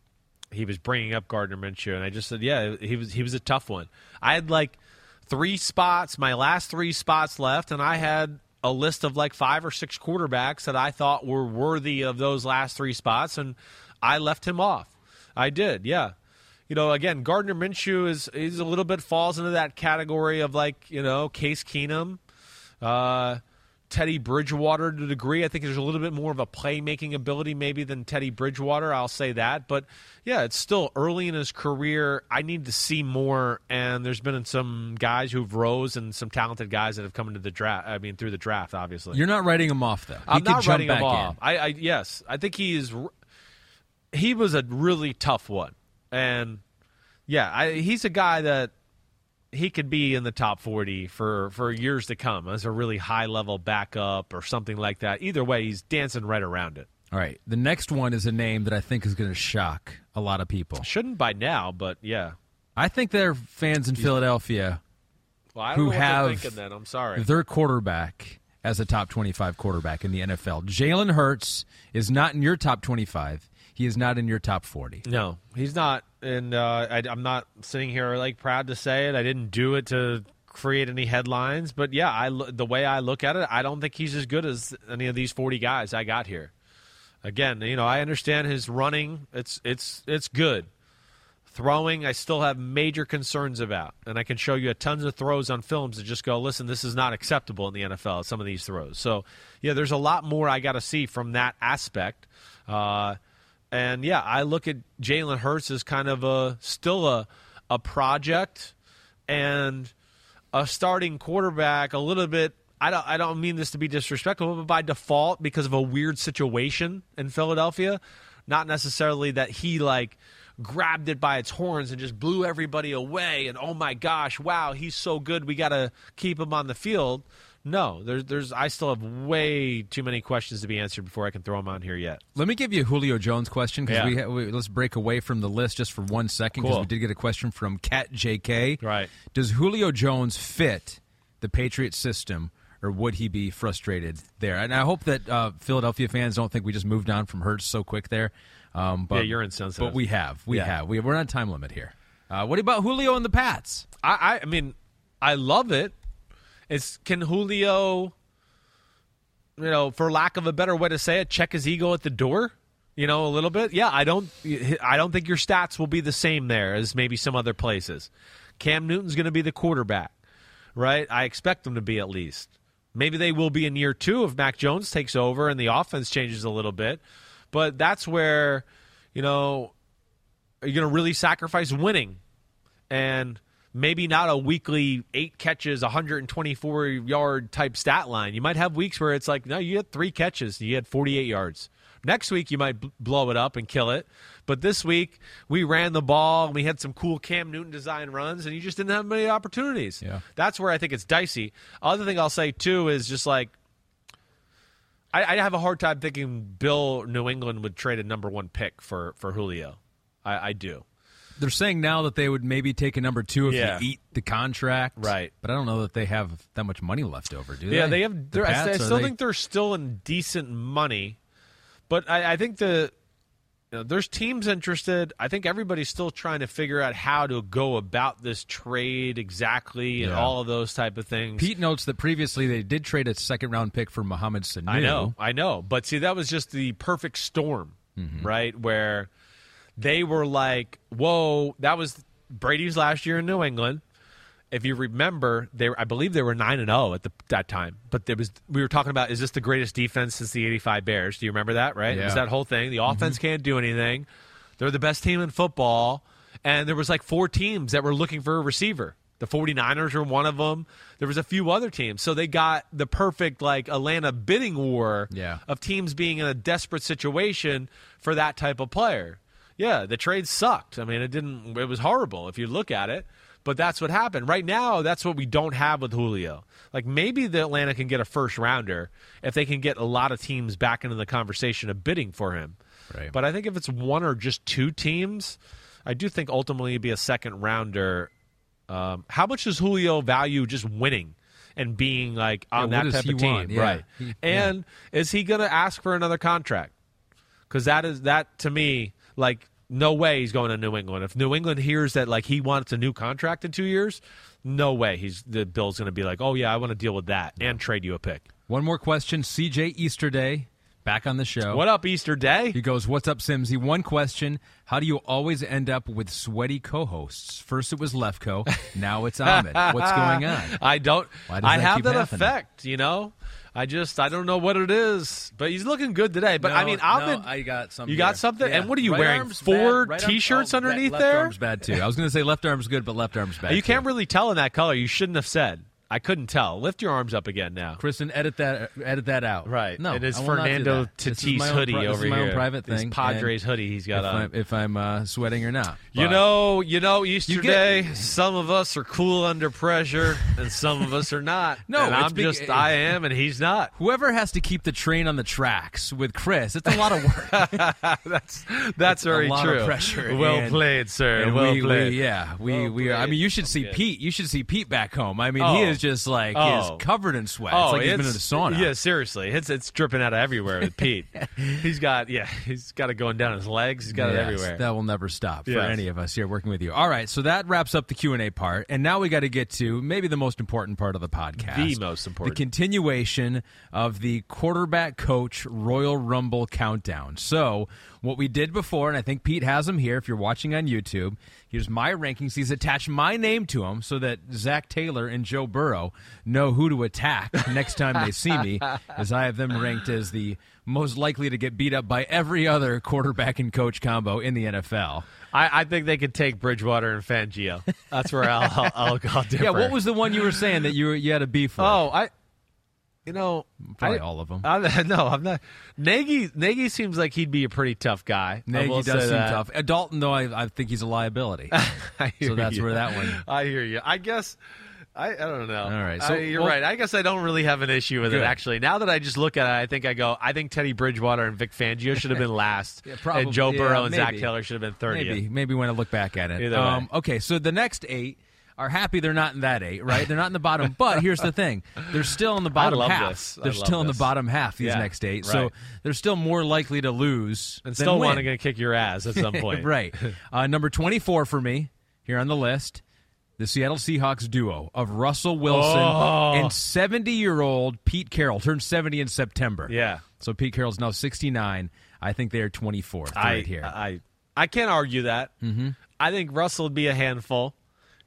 he was bringing up Gardner Minshew, and I just said, yeah, he was he was a tough one. I had like three spots, my last three spots left, and I had a list of like five or six quarterbacks that I thought were worthy of those last three spots, and I left him off. I did, yeah. You know, again, Gardner Minshew is he's a little bit falls into that category of like you know Case Keenum, uh, Teddy Bridgewater to a degree. I think there's a little bit more of a playmaking ability maybe than Teddy Bridgewater. I'll say that, but yeah, it's still early in his career. I need to see more, and there's been some guys who've rose and some talented guys that have come into the draft. I mean, through the draft, obviously. You're not writing him off though. He I'm not jump writing him off. I, I yes, I think he is. He was a really tough one, and yeah, I, he's a guy that he could be in the top 40 for for years to come as a really high level backup or something like that. Either way, he's dancing right around it. All right. The next one is a name that I think is going to shock a lot of people. Shouldn't by now, but yeah. I think there are fans in Philadelphia Well, who have thinking then. I'm sorry. their quarterback as a top 25 quarterback in the NFL. Jalen Hurts is not in your top 25. He is not in your top 40. No, he's not, and uh, I, I'm not sitting here like proud to say it. I didn't do it to create any headlines, but yeah, I the way I look at it, I don't think he's as good as any of these 40 guys I got here. Again, you know, I understand his running; it's it's it's good. Throwing, I still have major concerns about, and I can show you a tons of throws on films that just go, listen, this is not acceptable in the NFL. Some of these throws, so yeah, there's a lot more I got to see from that aspect. Uh, and yeah, I look at Jalen Hurts as kind of a still a a project and a starting quarterback. A little bit. I don't. I don't mean this to be disrespectful, but by default, because of a weird situation in Philadelphia, not necessarily that he like grabbed it by its horns and just blew everybody away. And oh my gosh, wow, he's so good. We got to keep him on the field. No, there's, there's. I still have way too many questions to be answered before I can throw them on here yet. Let me give you a Julio Jones question because Yeah. we, ha- we let's break away from the list just for one second because Cool. we did get a question from Cat JK. Right. Does Julio Jones fit the Patriot system, or would he be frustrated there? And I hope that uh, Philadelphia fans don't think we just moved on from Hurts so quick there. Um, but Yeah, you're insensitive. But we have, we Yeah. have, we we're on time limit here. Uh, what about Julio and the Pats? I, I, I mean, I love it. It's can Julio, you know, for lack of a better way to say it, check his ego at the door. You know, a little bit. Yeah, I don't. I don't think your stats will be the same there as maybe some other places. Cam Newton's going to be the quarterback, right? I expect them to be at least. Maybe they will be in year two if Mac Jones takes over and the offense changes a little bit. But that's where, you know, you're you going to really sacrifice winning? and maybe not a weekly eight catches, 124 yard type stat line. You might have weeks where it's like, no, you had three catches, you had 48 yards. Next week, you might blow it up and kill it. But this week, we ran the ball and we had some cool Cam Newton design runs, and you just didn't have many opportunities. Yeah. That's where I think it's dicey. Other thing I'll say, too, is just like, I, I have a hard time thinking Bill New England would trade a number one pick for, for Julio. I, I do. They're saying now that they would maybe take a number two if Yeah. you eat the contract, Right. But I don't know that they have that much money left over, do they? Yeah, they have. The Pats, I still they- think they're still in decent money, but I, I think the you know, there's teams interested. I think everybody's still trying to figure out how to go about this trade exactly and Yeah. all of those type of things. Pete notes that previously they did trade a second round pick for Mohamed Sanu. I know, I know, but see, that was just the perfect storm, Mm-hmm. right? Where they were like, "Whoa!" That was Brady's last year in New England. If you remember, they were, I believe they were nine and zero at the, that time. But there was we were talking about is this the greatest defense since the '85 Bears? Do you remember that? Right? It was Mm-hmm. that whole thing. The offense can't do anything. They're the best team in football, and there was like four teams that were looking for a receiver. The 49ers were one of them. There was a few other teams. So they got the perfect like Atlanta bidding war Yeah. of teams being in a desperate situation for that type of player. Yeah, the trade sucked. I mean, it didn't it was horrible if you look at it. But that's what happened. Right now, that's what we don't have with Julio. Like maybe the Atlanta can get a first rounder if they can get a lot of teams back into the conversation of bidding for him. Right. But I think if it's one or just two teams, I do think ultimately it'd be a second rounder. Um, how much does Julio value just winning and being like on Yeah, that type of team? Yeah. Right. He- and is he going to ask for another contract? Because that is that to me, like no way he's going to New England. If New England hears that like he wants a new contract in two years, no way he's the Bill's going to be like, oh yeah, I want to deal with that and trade you a pick. One more question. CJ Easterday back on the show. What up, Easter Day? He goes, "What's up, Simsy?" One question: How do you always end up with sweaty co-hosts? First it was Lefkoe, now it's Ahmed. What's *laughs* going on? I don't. I have that happening? effect, you know. I just I don't know what it is, but he's looking good today. But I mean, Ahmed, got something. you got something? And what are you wearing? Four right t-shirts oh, underneath left there? Left arm's bad too. I was going to say left arm's good, but left arm's bad. you can't really tell in that color. You shouldn't have said. I couldn't tell. Lift your arms up again now. Kristen, edit that. Edit that out. Right. No, it is I will not do Fernando that. This is Tatis hoodie pri- this over my here. own private This thing. Padres and hoodie he's got if on. I'm, if I'm uh, sweating or not. You know, you know, Easter You get- Day. Some of us are cool under pressure, and some of us are not. *laughs* No, and I'm big- just I am, and he's not. Whoever has to keep the train on the tracks with Chris, it's a lot of work. *laughs* That's that's very a lot true. of pressure. Well and- played, sir. well we, played. We, yeah, we Well we. Are, I mean, you should see. Pete. You should see Pete back home. I mean, he Oh. is just like Oh. is covered in sweat. Oh, it's like he's been in a sauna. Yeah, seriously, it's it's dripping out of everywhere with Pete. *laughs* he's got yeah, he's got it going down his legs. He's got it everywhere. That will never stop for Yes. any of us here working with you. All right, so that wraps up the Q and A part, and now we got to get to maybe the most important part of the podcast. The most important. the continuation of the quarterback coach Royal Rumble countdown. So what we did before, and I think Pete has them here if you're watching on YouTube. Here's my rankings. He's attached my name to them so that Zac Taylor and Joe Burrow know who to attack next time they see me, *laughs* as I have them ranked as the most likely to get beat up by every other quarterback and coach combo in the NFL. I, I think they could take Bridgewater and Fangio. That's where I'll, I'll, I'll go different. *laughs* Yeah, what was the one you were saying that you you had a beef with? Oh, I. You know, Probably I- all of them. I, *laughs* no, I'm not. Nagy Nagy seems like he'd be a pretty tough guy. I Nagy does seem that. tough. Uh, Dalton, though, I, I think he's a liability. *laughs* I hear So that's you. where that one- I hear you. I guess. I, I don't know. All right, I- so- you're well- right. I guess I don't really have an issue with Good. it. Actually, now that I just look at it, I think I go. I think Teddy Bridgewater and Vic Fangio should have been *laughs* last, Yeah, probably- and Joe yeah, Burrow and Zac. Taylor should have been thirtieth. Maybe, maybe when I look back at it. Um, okay, so the next eight are happy they're not in that eight, right? They're not in the bottom. But here's the thing: they're still in the bottom half. this. They're still in the bottom half. These Yeah, next eight, so they're still more likely to lose And still wanting to kick your ass at some *laughs* point. right. Uh, number 24 for me here on the list. The Seattle Seahawks duo of Russell Wilson Oh. and 70 year old Pete Carroll turned 70 in September. Yeah. So Pete Carroll's now 69. I think they are 24th I, right here. I I can't argue that. Mm-hmm. I think Russell would be a handful.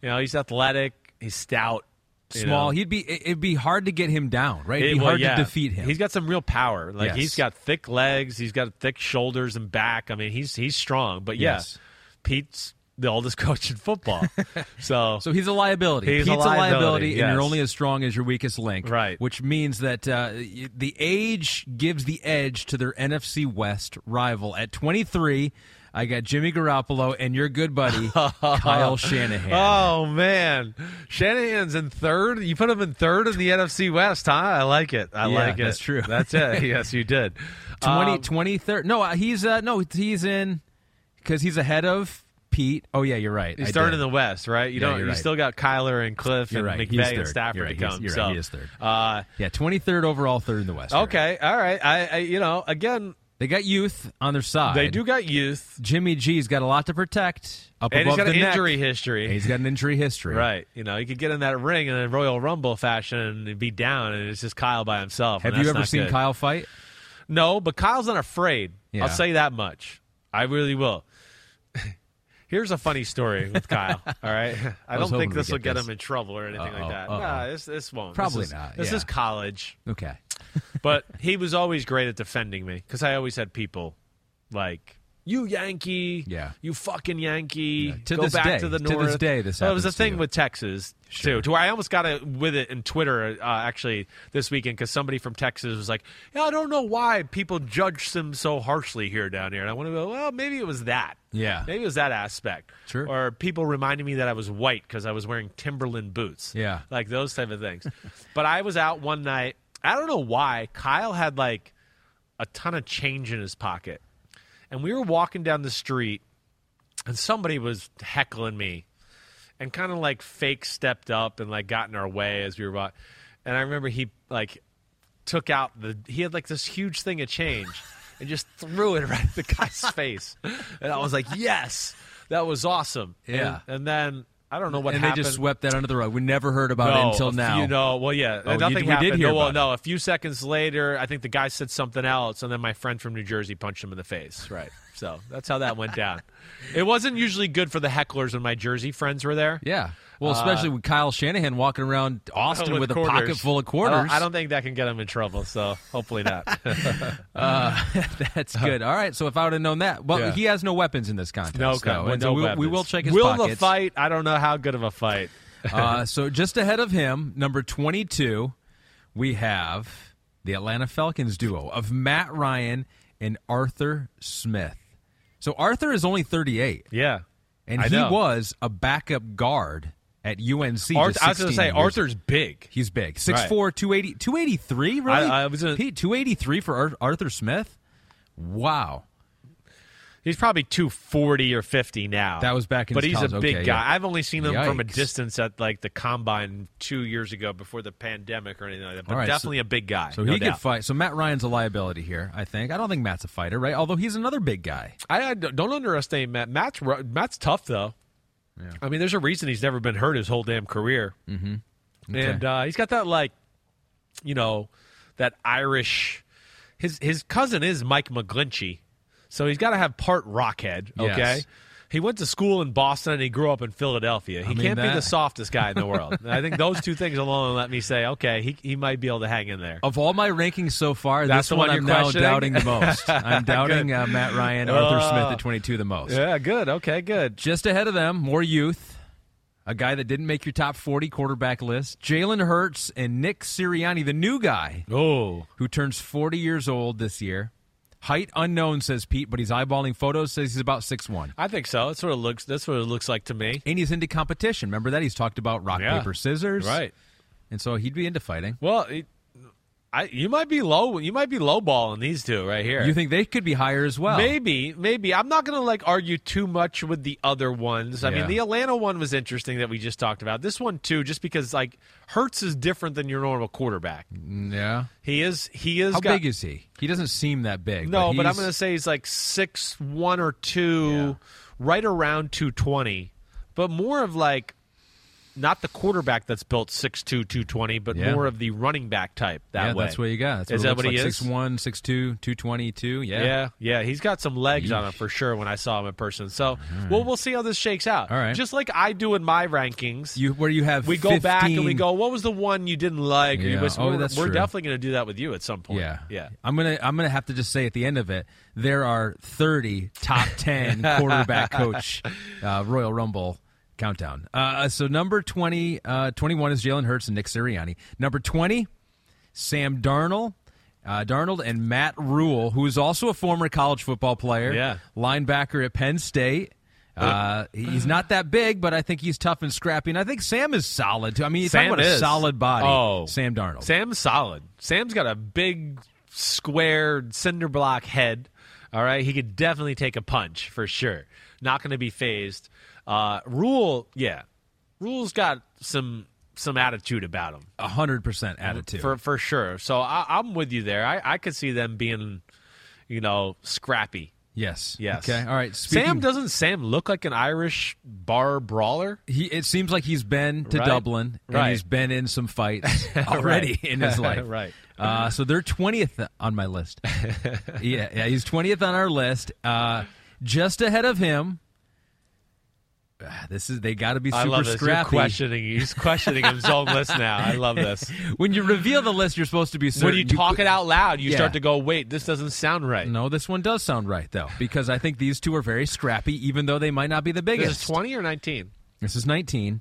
You know, he's athletic, he's stout, you Small. know. He'd be. it- It'd be hard to get him down, right? It'd It- be well, hard yeah. to defeat him. He's got some real power. Like Yes. he's got thick legs, he's got thick shoulders and back. I mean, he's he's strong. But yeah, Yes. Pete's the oldest *laughs* coach in football. *laughs* so So he's a liability. He's a Pete's liability, and you're only as strong as your weakest link. Right. Which means that uh, the age gives the edge to their NFC West rival. At 23, I got Jimmy Garoppolo and your good buddy *laughs* Kyle Shanahan. Oh man, Shanahan's in third. You put him in third in the NFC West, huh? I like it. I Yeah, like it. that's true. That's it. *laughs* yes, you did. 20, Um, 23rd. No, uh, he's uh, no, he's in because he's ahead of Pete. Oh yeah, you're right. He's did. in the West, right? You Yeah, don't. you're right. still got Kyler and Cliff You're and right. McVay and Stafford You're right. to He's- come. you're so, right. He is third. Uh, Yeah, 23rd overall, third in the West. okay, all right. I, I, you know, again, They got youth on their side. they do got youth, Jimmy G's got a lot to protect up and he's above got the an neck. injury history. And he's got an injury history. Right. You know, he could get in that ring in a Royal Rumble fashion and be down, and it's just Kyle by himself. Have you ever seen good. Kyle fight? No, but Kyle's not afraid. Yeah. I'll say that much. I really will. *laughs* Here's a funny story withYle. *laughs* All right, *laughs* I, was don't think this will get get this. him in trouble or anything Uh-oh, like that. uh-oh. Nah, this this won't. Probably This is- not, This yeah. is college, Okay. But he was always great at defending me because I always had people like you Yankee, Yeah. you fucking Yankee. To Go this back day. to the north. To this day, this Well, it was a thing with Texas Sure. too, to where I almost got it with it in Twitter uh, actually this weekend because somebody from Texas was like, "Yeah, I don't know why people judge them so harshly here down here," and I want to go, "Well, maybe it was that." Yeah. Maybe it was that aspect. Sure. Or people reminding me that I was white because I was wearing Timberland boots. Yeah. Like those type of things. *laughs* but I was out one night. I don't know why. Kyle had like a ton of change in his pocket. And we were walking down the street and somebody was heckling me and kind of like fake stepped up and like got in our way as we were walking. And I remember he like took out the he had like this huge thing of change *laughs* and just threw it right at the guy's face. And I was like, "Yes, that was awesome." Yeah. And, and then I don't know what happened. and happened. they just swept that under the rug. We never heard about no, it until now. Few, no, well, yeah, Oh, you- nothing we did happened. hear no, well, no, a few seconds later, I think the guy said something else, and then my friend from New Jersey punched him in the face. Right. So that's how that went down. It wasn't usually good for the hecklers when my Jersey friends were there. Yeah. Well, especially with Kyle Shanahan walking around Austin with, a quarters. pocket full of quarters. I don't, I don't think that can get him in trouble. So hopefully not. *laughs* Uh, *laughs* that's good. All right. So if I would have known that, well, Yeah. he has no weapons in this contest. no, though, no, so no we, we will check his Will pockets. the fight? I don't know how good of a fight. *laughs* uh, so just ahead of him, number 22, we have the Atlanta Falcons duo of Matt Ryan and Arthur Smith. So Arthur is only 38, Yeah. and I he know. was a backup guard at UNC. Just I was going to say, Arthur's big. He's big. 6'4", 280, 283, really? I- I was in- Pete, 283 for Ar- Arthur Smith? Wow. He's probably 240 or 50 now. That was back in But he's a big Okay, guy. yeah. I've only seen him from a distance at like the combine two years ago before the pandemic or anything like that. But right, so- definitely a big guy. So no he could fight. So Matt Ryan's a liability here, I think. I don't think Matt's a fighter, right? Although he's another big guy. I, I don't underestimate Matt. Matt's Matt's tough though. Yeah. I mean, there's a reason he's never been hurt his whole damn career. Mm-hmm. And uh, he's got that like, you know, that Irish. His his cousin is Mike McGlinchey, So he's got to have part rockhead. Okay. Yes. He went to school in Boston and he grew up in Philadelphia. He mean, can't be the softest guy in the world. *laughs* I think those two things alone let me say, okay, he, he might be able to hang in there. Of all my rankings so far, That's this the one, one I'm now doubting the most. *laughs* I'm doubting uh, Matt Ryan, Arthur Oh. Smith at 22 the most. Yeah, good. Okay, good. Just ahead of them, more youth. A guy that didn't make your top 40 quarterback list, Jalen Hurts and Nick Sirianni, the new guy Oh, who turns 40 years old this year. Height unknown, says Pete, but he's eyeballing photos. Says he's about six one, I think so. That's what it looks. That's what it looks like to me. and he's into competition. Remember that he's talked about rock Yeah. paper scissors, Right. And so he'd be into fighting. Well, it, I you might be low. You might be lowballing these two right here. You think they could be higher as well? Maybe, maybe. I'm not going to like argue too much with the other ones. I Yeah. mean, the Atlanta one was interesting that we just talked about. This one too, just because like Hurts is different than your normal quarterback. Yeah. He is. He is. How got, big is he? He doesn't seem that big. No, but, I'm going to say he's like six one or two, right around two twenty, but more of like. Not the quarterback that's built 6'2", 220, but Yeah. more of the running back type that yeah, way. that's what you got. That's Is what that what he like. is? 6'1", 6'2", 222. Yeah. Yeah, yeah, he's got some legs on him for sure when I saw him in person. So, well, we'll see how this shakes out. All right. just like I do in my rankings. You where you have we go back and we go, what was the one you didn't like? Yeah. Was- Oh, we're that's we're true. definitely going to do that with you at some point. Yeah, yeah. I'm gonna I'm gonna have to just say at the end of it, there are 30 top 10 *laughs* quarterback coach uh, Royal Rumble countdown. Uh, so number 20, uh, 21 is Jalen Hurts and Nick Sirianni. Number 20, Sam Darnold. Uh, Darnold and Matt Rhule, who is also a former college football player, Yeah. linebacker at Penn State. Uh, he's not that big, but I think he's tough and scrappy. And I think Sam is solid too. I mean, you talk Sam about a solid body. Oh, Sam Darnold. Sam's solid. Sam's got a big, square cinder block head. All right, he could definitely take a punch for sure. Not going to be phased. Uh, Rhule, yeah, Rhule's got some some attitude about him. A hundred percent attitude. for for sure. So I, I'm with you there. I, I could see them being, you know, scrappy. yes. Yes. Okay. All right. Sam doesn't Sam look like an Irish bar brawler? He, it seems like he's been to Right. Dublin and Right. he's been in some fights *laughs* already Right. in his *laughs* life. Right. Uh, so they're twentieth on my list. *laughs* yeah, yeah, he's twentieth on our list. Uh, just ahead of him. Ah, This is they got to be super I love this. You're questioning. *laughs* He's questioning his own list now. I love this. *laughs* When you reveal the list, you're supposed to be certain. when you talk it out loud, you Yeah. start to go, "Wait, this doesn't sound right." No, this one does sound right though, because I think these two are very scrappy, even though they might not be the This biggest. is twenty or nineteen. This is 19.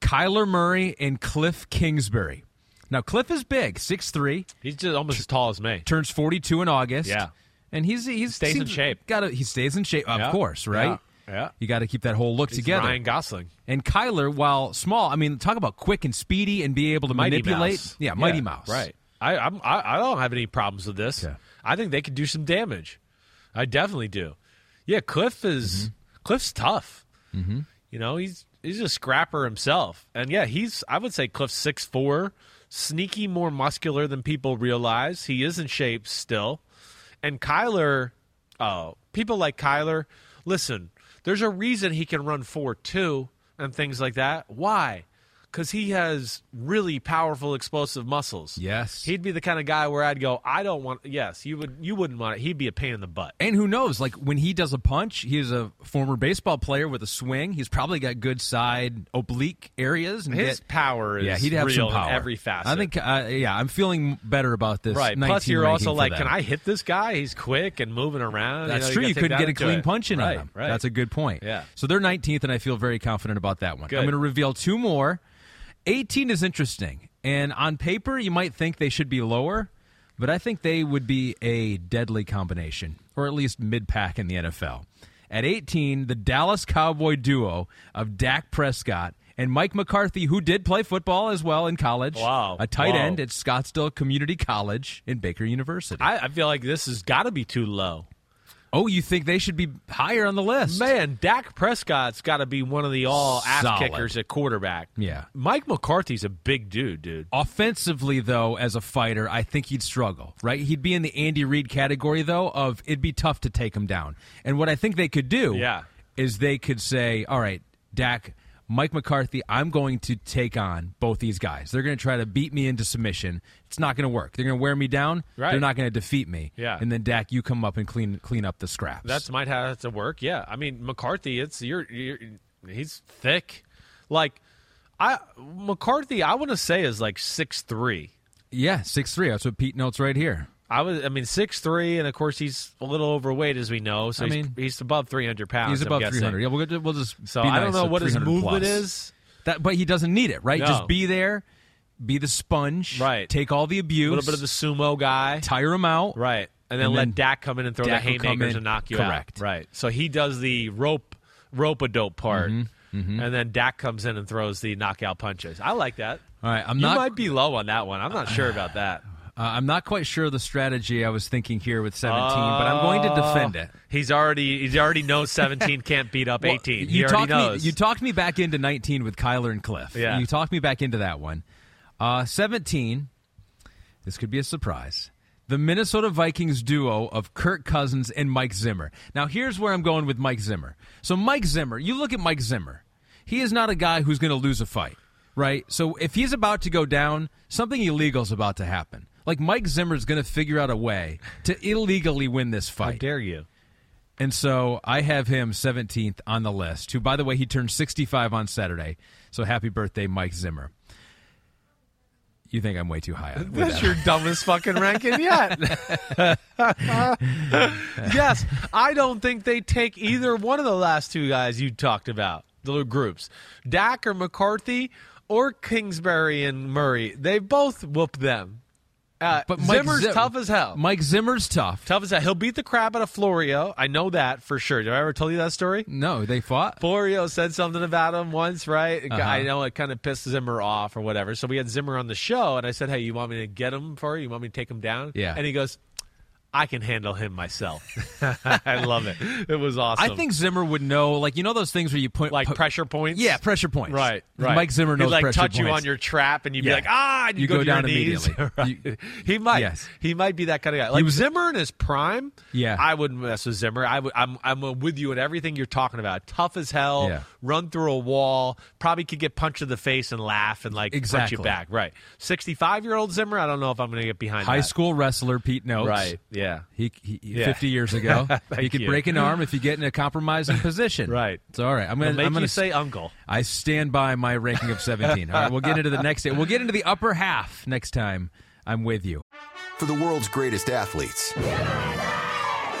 Kyler Murray and Cliff Kingsbury. Now, Cliff is big, six three. He's just almost as tall as me. turns 42 in August. Yeah. And he's he's Stays in shape. Gotta, he stays in shape, of Yeah. course, right? Yeah. Yeah. You got to keep that whole look He's together. Ryan Gosling. And Kyler, while small, I mean, talk about quick and speedy and be able to Mighty manipulate. Mouse. Yeah, Mighty Mouse. Right. I, I'm, I I don't have any problems with this. Yeah. I think they could do some damage. I definitely do. Yeah, Cliff is Cliff's tough. Mm-hmm. You know, he's he's a scrapper himself, and yeah, he's I would say Cliff's six four, sneaky more muscular than people realize. He is in shape still, and Kyler. Oh, people like Kyler. Listen, there's a reason he can run four two and things like that. Why? Because he has really powerful, explosive muscles. Yes. He'd be the kind of guy where I'd go, I don't want. Yes, you would. You wouldn't want it. He'd be a pain in the butt. And who knows? Like when he does a punch, he is a former baseball player with a swing. He's probably got good side oblique areas. And His get- power is yeah, he'd have some power every facet. I think, uh, yeah, I'm feeling better about this. right. 19 Plus, you're also like, can I hit this guy? He's quick and moving around. That's know, true. gotta You couldn't get a clean it. punch in right, on him. Right. That's a good point. Yeah. So they're 19th, and I feel very confident about that one. Good. I'm going to reveal two more. 18 is interesting, and on paper you might think they should be lower, but I think they would be a deadly combination, or at least mid-pack in the NFL. At 18, the Dallas Cowboy duo of Dak Prescott and Mike McCarthy, who did play football as well in college. Wow. A tight Wow. end at Scottsdale Community College in Baker University. I, I feel like this has got to be too low. Oh, you think they should be higher on the list? Man, Dak Prescott's got to be one of the all ass kickers at quarterback. Yeah. Mike McCarthy's a big dude, dude. Offensively, though, as a fighter, I think he'd struggle, right? He'd be in the Andy Reid category, though, of it'd be tough to take him down. And what I think they could do Yeah. is they could say, all right, Dak, Mike McCarthy, I'm going to take on both these guys. They're going to try to beat me into submission. It's not going to work. They're going to wear me down. Right. They're not going to defeat me. Yeah. And then Dak, you come up and clean clean up the scraps. That's might have to work. Yeah, I mean McCarthy. It's you're, you're he's thick. Like I McCarthy, I want to say is like six three. yeah, six three. That's what Pete notes right here. I was, I mean, six three, and of course he's a little overweight, as we know. So I he's, mean, he's above three hundred pounds. He's above 300. Yeah, we'll, just- we'll just So I don't nice know what his movement plus. is. That, but he doesn't need it, right? No. Just be there, be the sponge, Right. Take all the abuse, A little bit of the sumo guy, tire him out, right? And then And let then Dak come in and throw Dak the haymakers in. and knock you Correct. out. Right. So he does the rope rope a dope part, Mm-hmm. and then Dak comes in and throws the knockout punches. I like that. All right, I'm you not. might be low on that one. I'm not sure about that. Uh, I'm not quite sure the strategy I was thinking here with 17, but I'm going to defend it. He's already he already knows 17 can't beat up 18. Well, he you already knows. me. You talked me back into 19 with Kyler and Cliff. Yeah. You talked me back into that one. Uh, 17. This could be a surprise. The Minnesota Vikings duo of Kirk Cousins and Mike Zimmer. Now, here's where I'm going with Mike Zimmer. So, Mike Zimmer, you look at Mike Zimmer. He is not a guy who's going to lose a fight, right? So, if he's about to go down, something illegal is about to happen. Like Mike Zimmer's going to figure out a way to illegally win this fight. How dare you? And so I have him 17th on the list, who, by the way, he turned 65 on Saturday. So happy birthday, Mike Zimmer. You think I'm way too high on That's that. your dumbest fucking ranking yet. *laughs* yes, I don't think they take either one of the last two guys you talked about, the little groups. Dak or McCarthy or Kingsbury and Murray. They both whoop them. Uh, But Mike Zimmer's Zim- tough as hell. Mike Zimmer's tough. tough as hell. He'll beat the crap out of Florio. I know that for sure. Did I ever tell you that story? No, they fought. Florio said something about him once, right? Uh-huh. I know it kind of pissed Zimmer off or whatever. So we had Zimmer on the show, and I said, "Hey, you want me to get him for you? You want me to take him down?" Yeah. And he goes, "I can handle him myself." *laughs* *laughs* I love it. It was awesome. I think Zimmer would know, like you know those things where you put like pressure points. Yeah, pressure points. Right, right. Mike Zimmer knows He'd like touch you on your trap, and you'd Yeah. be like, "Ah!" And you, You go, go down immediately. *laughs* Right. You- he might. Yes. He might be that kind of guy. Like was- Zimmer in his prime. Yeah. I wouldn't mess with Zimmer. I would. I'm. I'm with you in everything you're talking about. Tough as hell. Yeah. Run through a wall. Probably could get punched in the face and laugh and like punch you back. Right. 65 year old Zimmer. I don't know if I'm going to get behind High that. school wrestler Pete notes. Right. Yeah. He, he Yeah. 50 years ago, *laughs* he could you. break an arm if you get in a compromising position. *laughs* Right. It's all right, I'm gonna make I'm gonna you say uncle. I stand by my ranking of 17. All right, we'll get into the next. We'll get into the upper half next time. I'm with you. For the world's greatest athletes,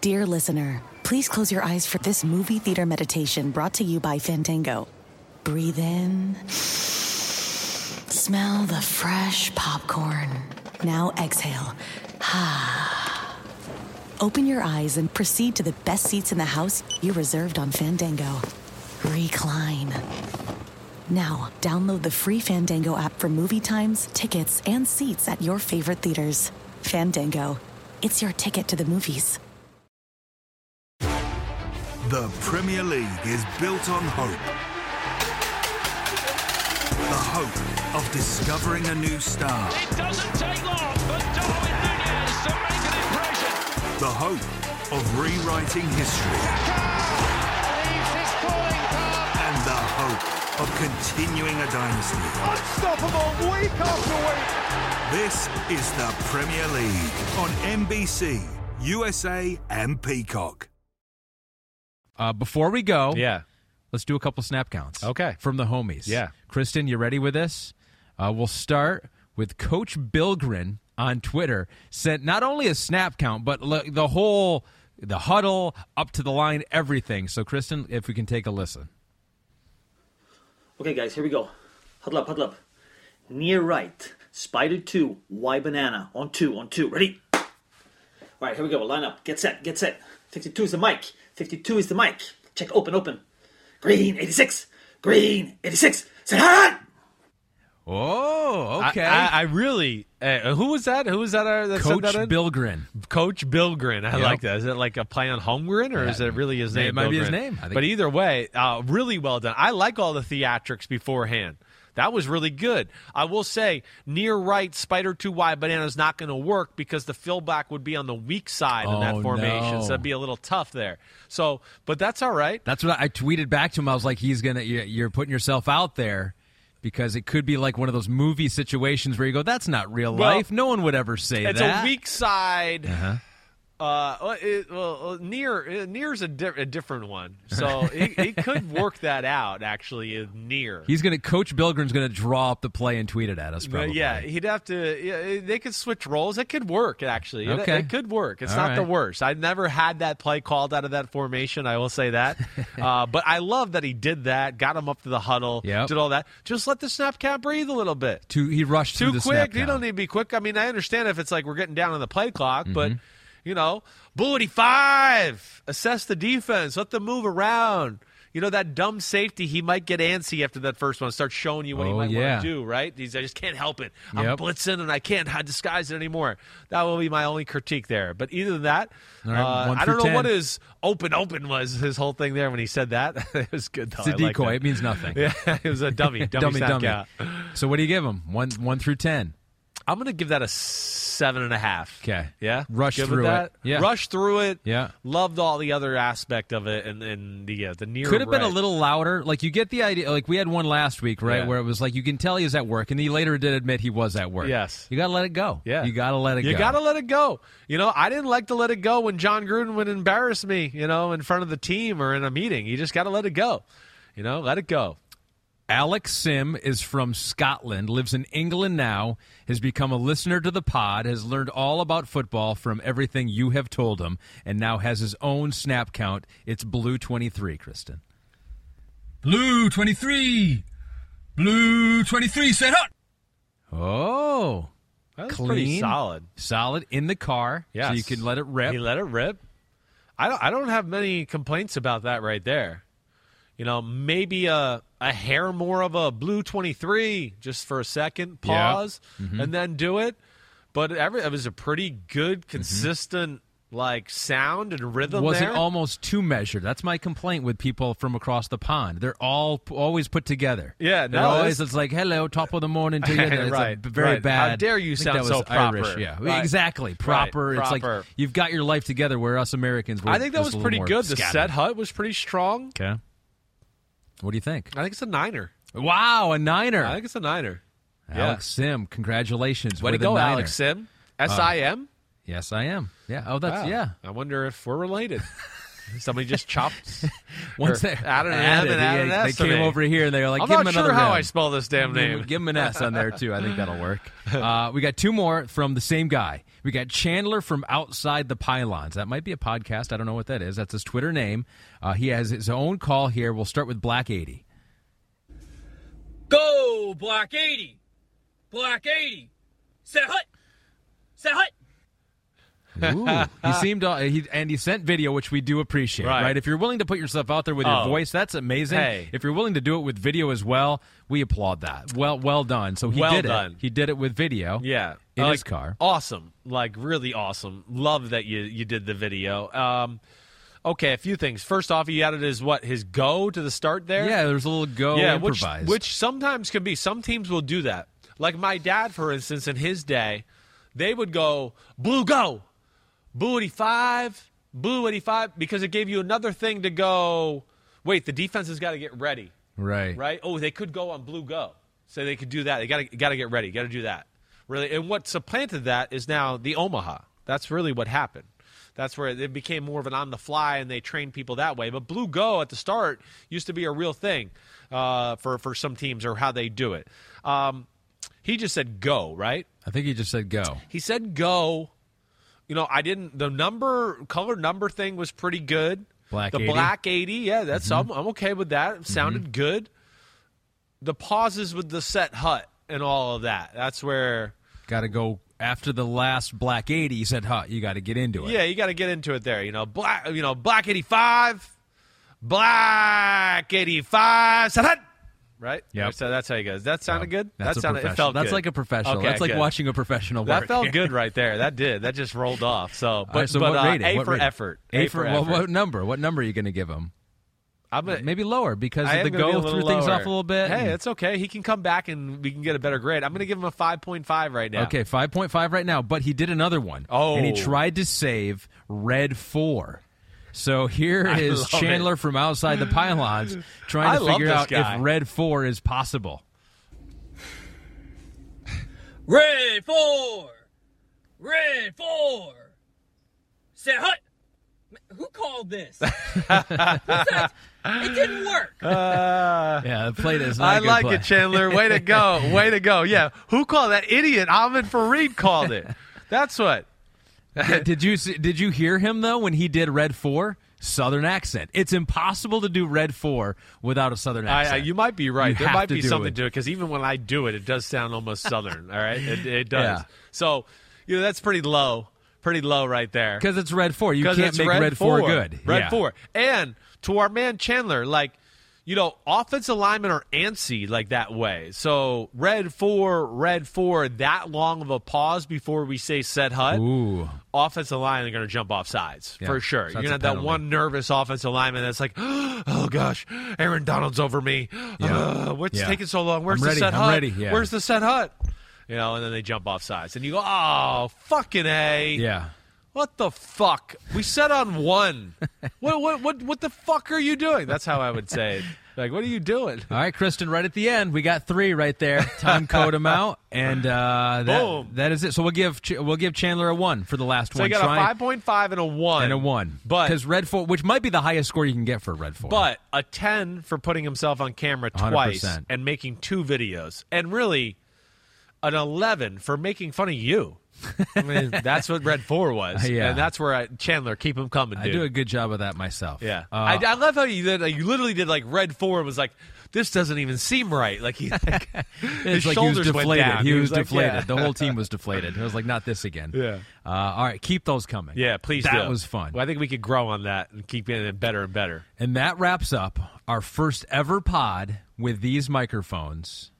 Dear listener, please close your eyes for this movie theater meditation brought to you by Fandango. Breathe in. Smell the fresh popcorn. Now exhale. Ha. *sighs* Open your eyes and proceed to the best seats in the house you reserved on Fandango. Recline. Now, download the free Fandango app for movie times, tickets, and seats at your favorite theaters. Fandango. It's your ticket to the movies. The Premier League is built on hope. The hope of discovering a new star. It doesn't take long for Darwin Nunez to make an impression. The hope of rewriting history. Leaves his calling card. And the hope of continuing a dynasty. Unstoppable week after week. This is the Premier League on NBC, USA, and Peacock. Uh, before we go, Yeah. let's do a couple snap counts. Okay. From the homies. Yeah. Kristen, you ready with this? Uh, we'll start with Coach Bilgren on Twitter. Sent not only a snap count, but l- the whole the huddle up to the line, everything. So, Kristen, if we can take a listen. Okay, guys, here we go. Huddle up, huddle up. Near right, spider two, Y banana. On two, on two. Ready? All right, here we go. Line up. Get set, get set. 52 is the mic. 52 is the mic. Check, open, open. Green, 86. Green, 86. Set hard! Oh, okay. I, I, I really. Uh, who was that? Who was that? Uh, that Coach said that in? Bilgren. Coach Bilgren. I Yep. like that. Is it like a play on Holmgren, or Yeah. is it really his name? It name? might be his name. I think- But either way, uh, really well done. I like all the theatrics beforehand. That was really good. I will say, near right, Spider 2 wide banana is not going to work because the fullback would be on the weak side in Oh, that formation. no. So it'd be a little tough there. So, but that's all right. That's what I, I tweeted back to him. I was like, "He's gonna, you're, you're putting yourself out there." Because it could be like one of those movie situations where you go, "That's not real Well, life. No one would ever say It's that." It's a weak side. Uh-huh. Uh, well, it, well, near uh, near's a, di- a different one, so *laughs* he, he could work that out. Actually, uh, near. He's gonna, Coach Bilgren's gonna draw up the play and tweet it at us. But Probably. yeah, he'd have to. Yeah, they could switch roles. It could work. Actually, It- Okay. it, could work. It's All not the worst. I never had that play called out of that formation. I will say that. *laughs* uh, but I love that he did that. Got him up to the huddle. Yep. Did all that. Just let the snap count breathe a little bit. Too, he rushed Too quick. snap You don't need to be quick. I mean, I understand if it's like we're getting down on the play clock, but Mm-hmm. You know, Bullet five. Assess the defense. Let them move around. You know that dumb safety, he might get antsy after that first one. Start showing you what he Oh, might yeah. want to do. Right? He's, I just can't help it. I'm Yep. blitzing and I can't disguise it anymore. That will be my only critique there. But either than that, right, uh, I don't know through what his open open was. His whole thing there when he said that *laughs* it was good. Though. It's a I decoy. It means nothing. *laughs* Yeah, it was a dummy. *laughs* Dummy, dummy, dummy. So what do you give him? One, one through ten. I'm going to give that a seven and a half. Okay. Yeah. Rush Good through it. Yeah. Rush through it. Yeah. Loved all the other aspect of it and, and the uh, the near Could have been a little louder. Like you get the idea. Like we had one last week, right, Yeah. where it was like you can tell he was at work, and he later did admit he was at work. Yes. You got to let it go. Yeah. You got to let it go. You got to let it go. You know, I didn't like to let it go when Jon Gruden would embarrass me, you know, in front of the team or in a meeting. You just got to let it go. You know, let it go. Alex Sim is from Scotland, lives in England now, has become a listener to the pod, has learned all about football from everything you have told him, and now has his own snap count. It's Blue 23, Kristen. Blue 23. Blue 23 set hot. Oh. That's clean. pretty solid. Solid in the car, Yeah. so you can let it rip. He let it rip. I don't. I don't have many complaints about that right there. You know, maybe a a hair more of a blue twenty three just for a second, Yeah. pause, Mhm. and then do it. But every it was a pretty good, Mm-hmm. consistent like sound and rhythm. was there. it almost too measured? That's my complaint with people from across the pond. They're all p- always put together. Yeah, They're no, always it's like hello, top of the morning to *laughs* you. It's Right, very right. bad. How dare you sound that was so proper. Irish, yeah, Right. exactly. Proper. It's proper. like you've got your life together. Where us Americans, we're I think that was pretty good. The scattered. set hut was pretty strong. Okay. What do you think? I think it's a niner. Wow, a niner. I think it's a niner. Alex Sim, congratulations. Way to go, niner. Alex Sim. S I M. Uh, yes, I am. Yeah. Oh, that's Wow. yeah. I wonder if we're related. *laughs* Somebody just chopped. *laughs* Once or they added an added, M and added an they S to came me. over here and they were like, I'm give not him sure another how M. I spell this damn name. Give him an S on there too. I think that'll *laughs* work. Uh, we got two more from the same guy. We got Chandler from Outside the Pylons. That might be a podcast. I don't know what that is. That's his Twitter name. Uh, he has his own call here. We'll start with Black Eighty. Go, Black 80. Black 80. Set hut. Set hut. Ooh, *laughs* he seemed uh, he, and he sent video, which we do appreciate. Right. Right. If you're willing to put yourself out there with your Oh. voice, that's amazing. Hey. If you're willing to do it with video as well, we applaud that. Well, well done. So he Well did done. it. He did it with video. Yeah, in like, his car. Awesome, like really awesome. Love that you you did the video. Um, okay, a few things. First off, he added his what his go to the start there. Yeah, there's a little go yeah, which, which sometimes can be. Some teams will do that. Like my dad, for instance, in his day, they would go blue go, five, blue eighty five, because it gave you another thing to go. Wait, the defense has got to get ready. right. right? Oh, they could go on blue go, so they could do that. They got to got to get ready, got to do that. Really, and what supplanted that is now the Omaha. That's really what happened. That's where it became more of an on the fly, and they trained people that way. But blue go at the start used to be a real thing uh, for for some teams or how they do it. Um, he just said go, right? I think he just said go. He said go. You know, I didn't. The number color number thing was pretty good. Black the 80? black eighty, yeah, that's mm-hmm. I'm, I'm okay with that. It sounded mm-hmm. good. The pauses with the set hut and all of that. That's where. Got to go after the last Black 80. He said, huh, you got to get into it. Yeah, you got to get into it there. You know, black. You know, black eighty five, black eighty five. Set hut. Right? Yeah. So that's how he goes. That sounded good. That's that sounded. It felt That's good. like a professional. Okay, That's like good. watching a professional That work. felt *laughs* good right there. That did. That just rolled off. So, but, right, so but what uh, rating? A What for rating? effort. A, for, well, effort. what number? What number are you going to give him? I'm gonna, Maybe lower because I the gonna be go threw things off a little bit. Hey, it's okay. He can come back and we can get a better grade. I'm going to give him a 5.5 right now. Okay, 5.5 right now, but he did another one. Oh. And he tried to save Red 4. So here *laughs* I is love Chandler from outside the pylons trying I to love figure out guy. if Red 4 is possible. *sighs* Red four. Red four. Say hut. Who called this? *laughs* It didn't work. Uh, Yeah, the plate is not I a good like play. it, Chandler. Way to go. *laughs* Way to go. Yeah. Who called that idiot? Ahmed Fareed called it. That's what. *laughs* did, you see- did you hear him though when he did Red 4? Southern accent. It's impossible to do Red 4 without a southern accent. I, you might be right. You there might be do something it. to it because even when I do it, it does sound almost southern. all right, it, it *laughs* does. Yeah. So you know that's pretty low, pretty low right there. Because it's Red 4. You can't make red, Red 4 good. Red Yeah. four, and to our man Chandler, like you know, offensive linemen are antsy like that way. So red four, red four, that long of a pause before we say set hut. Ooh. Offensive line are going to jump off sides Yeah, for sure. so You're going to have that one nervous offensive lineman that's like, *gasps* oh gosh, Aaron Donald's over me. Yeah. Uh, what's Yeah. taking so long? Where's I'm the ready, set I'm hut? ready, yeah. Where's the set hut? You know, and then they jump off sides, and you go, oh fucking a. Yeah. What the fuck? We set on one. *laughs* what what what what the fuck are you doing? That's how I would say it. Like, what are you doing? All right, Kristen, right at the end, we got three right there. Time *laughs* code them out, and uh, that, Boom. that is it. So we'll give Ch- we'll give Chandler a one for the last So one. you got Try a five point five and a one and a one, But because Red Four, which might be the highest score you can get for Red Four, but a ten for putting himself on camera twice 100%. and making two videos, and really an eleven for making fun of you. I mean, that's what Red Four was, *laughs* Yeah. and that's where I, Chandler keep him coming. I do a good job of that myself. Yeah, Uh, I, I love how you did. Like, you literally did like red four and was like, "This doesn't even seem right." Like he, *laughs* like, *laughs* his like he was shoulders deflated. went down. He, was, like, deflated. yeah. The whole team was deflated. It was like, not this again. Yeah. Uh, all right, keep those coming. Yeah, please. That do. was fun. Well, I think we could grow on that and keep getting it better and better. And that wraps up our first ever pod with these microphones.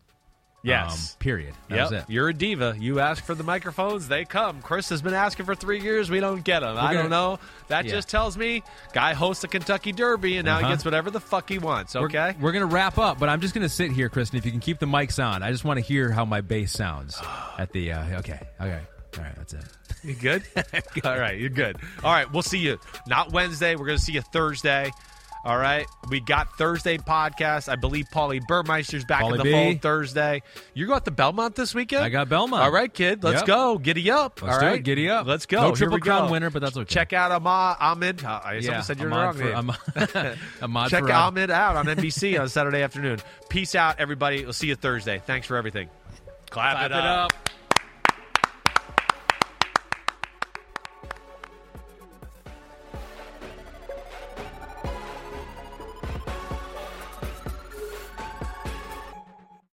Yes. Um, period. That Yep. was it. You're a diva. You ask for the microphones, they come. Chris has been asking for three years. We don't get them. I gonna- don't know. That Yeah. just tells me guy hosts a Kentucky Derby and now he Uh-huh. gets whatever the fuck he wants. Okay. We're, we're going to wrap up, but I'm just going to sit here, Kristen. If you can keep the mics on, I just want to hear how my bass sounds at the. Uh, okay. Okay. All right. That's it. You good? *laughs* All right, you're good. All right, we'll see you not Wednesday. We're going to see you Thursday. All right, we got Thursday podcast. I believe Paulie Burmeister's back Pauly in the B. fold Thursday. You go out to Belmont this weekend? I got Belmont. All right, kid, let's Yep. go. Giddy up. Let's All right, it. Giddy up. Let's go. No Triple Crown go. winner, but that's okay. Check out Ahmad. Ahmed. Uh, I Yeah, said your Ahmad wrong for-. *laughs* Ahmad- Ahmad Check. Ahmed out on *laughs* NBC on Saturday afternoon. Peace out, everybody. We'll see you Thursday. Thanks for everything. Clap, Clap it it up. up.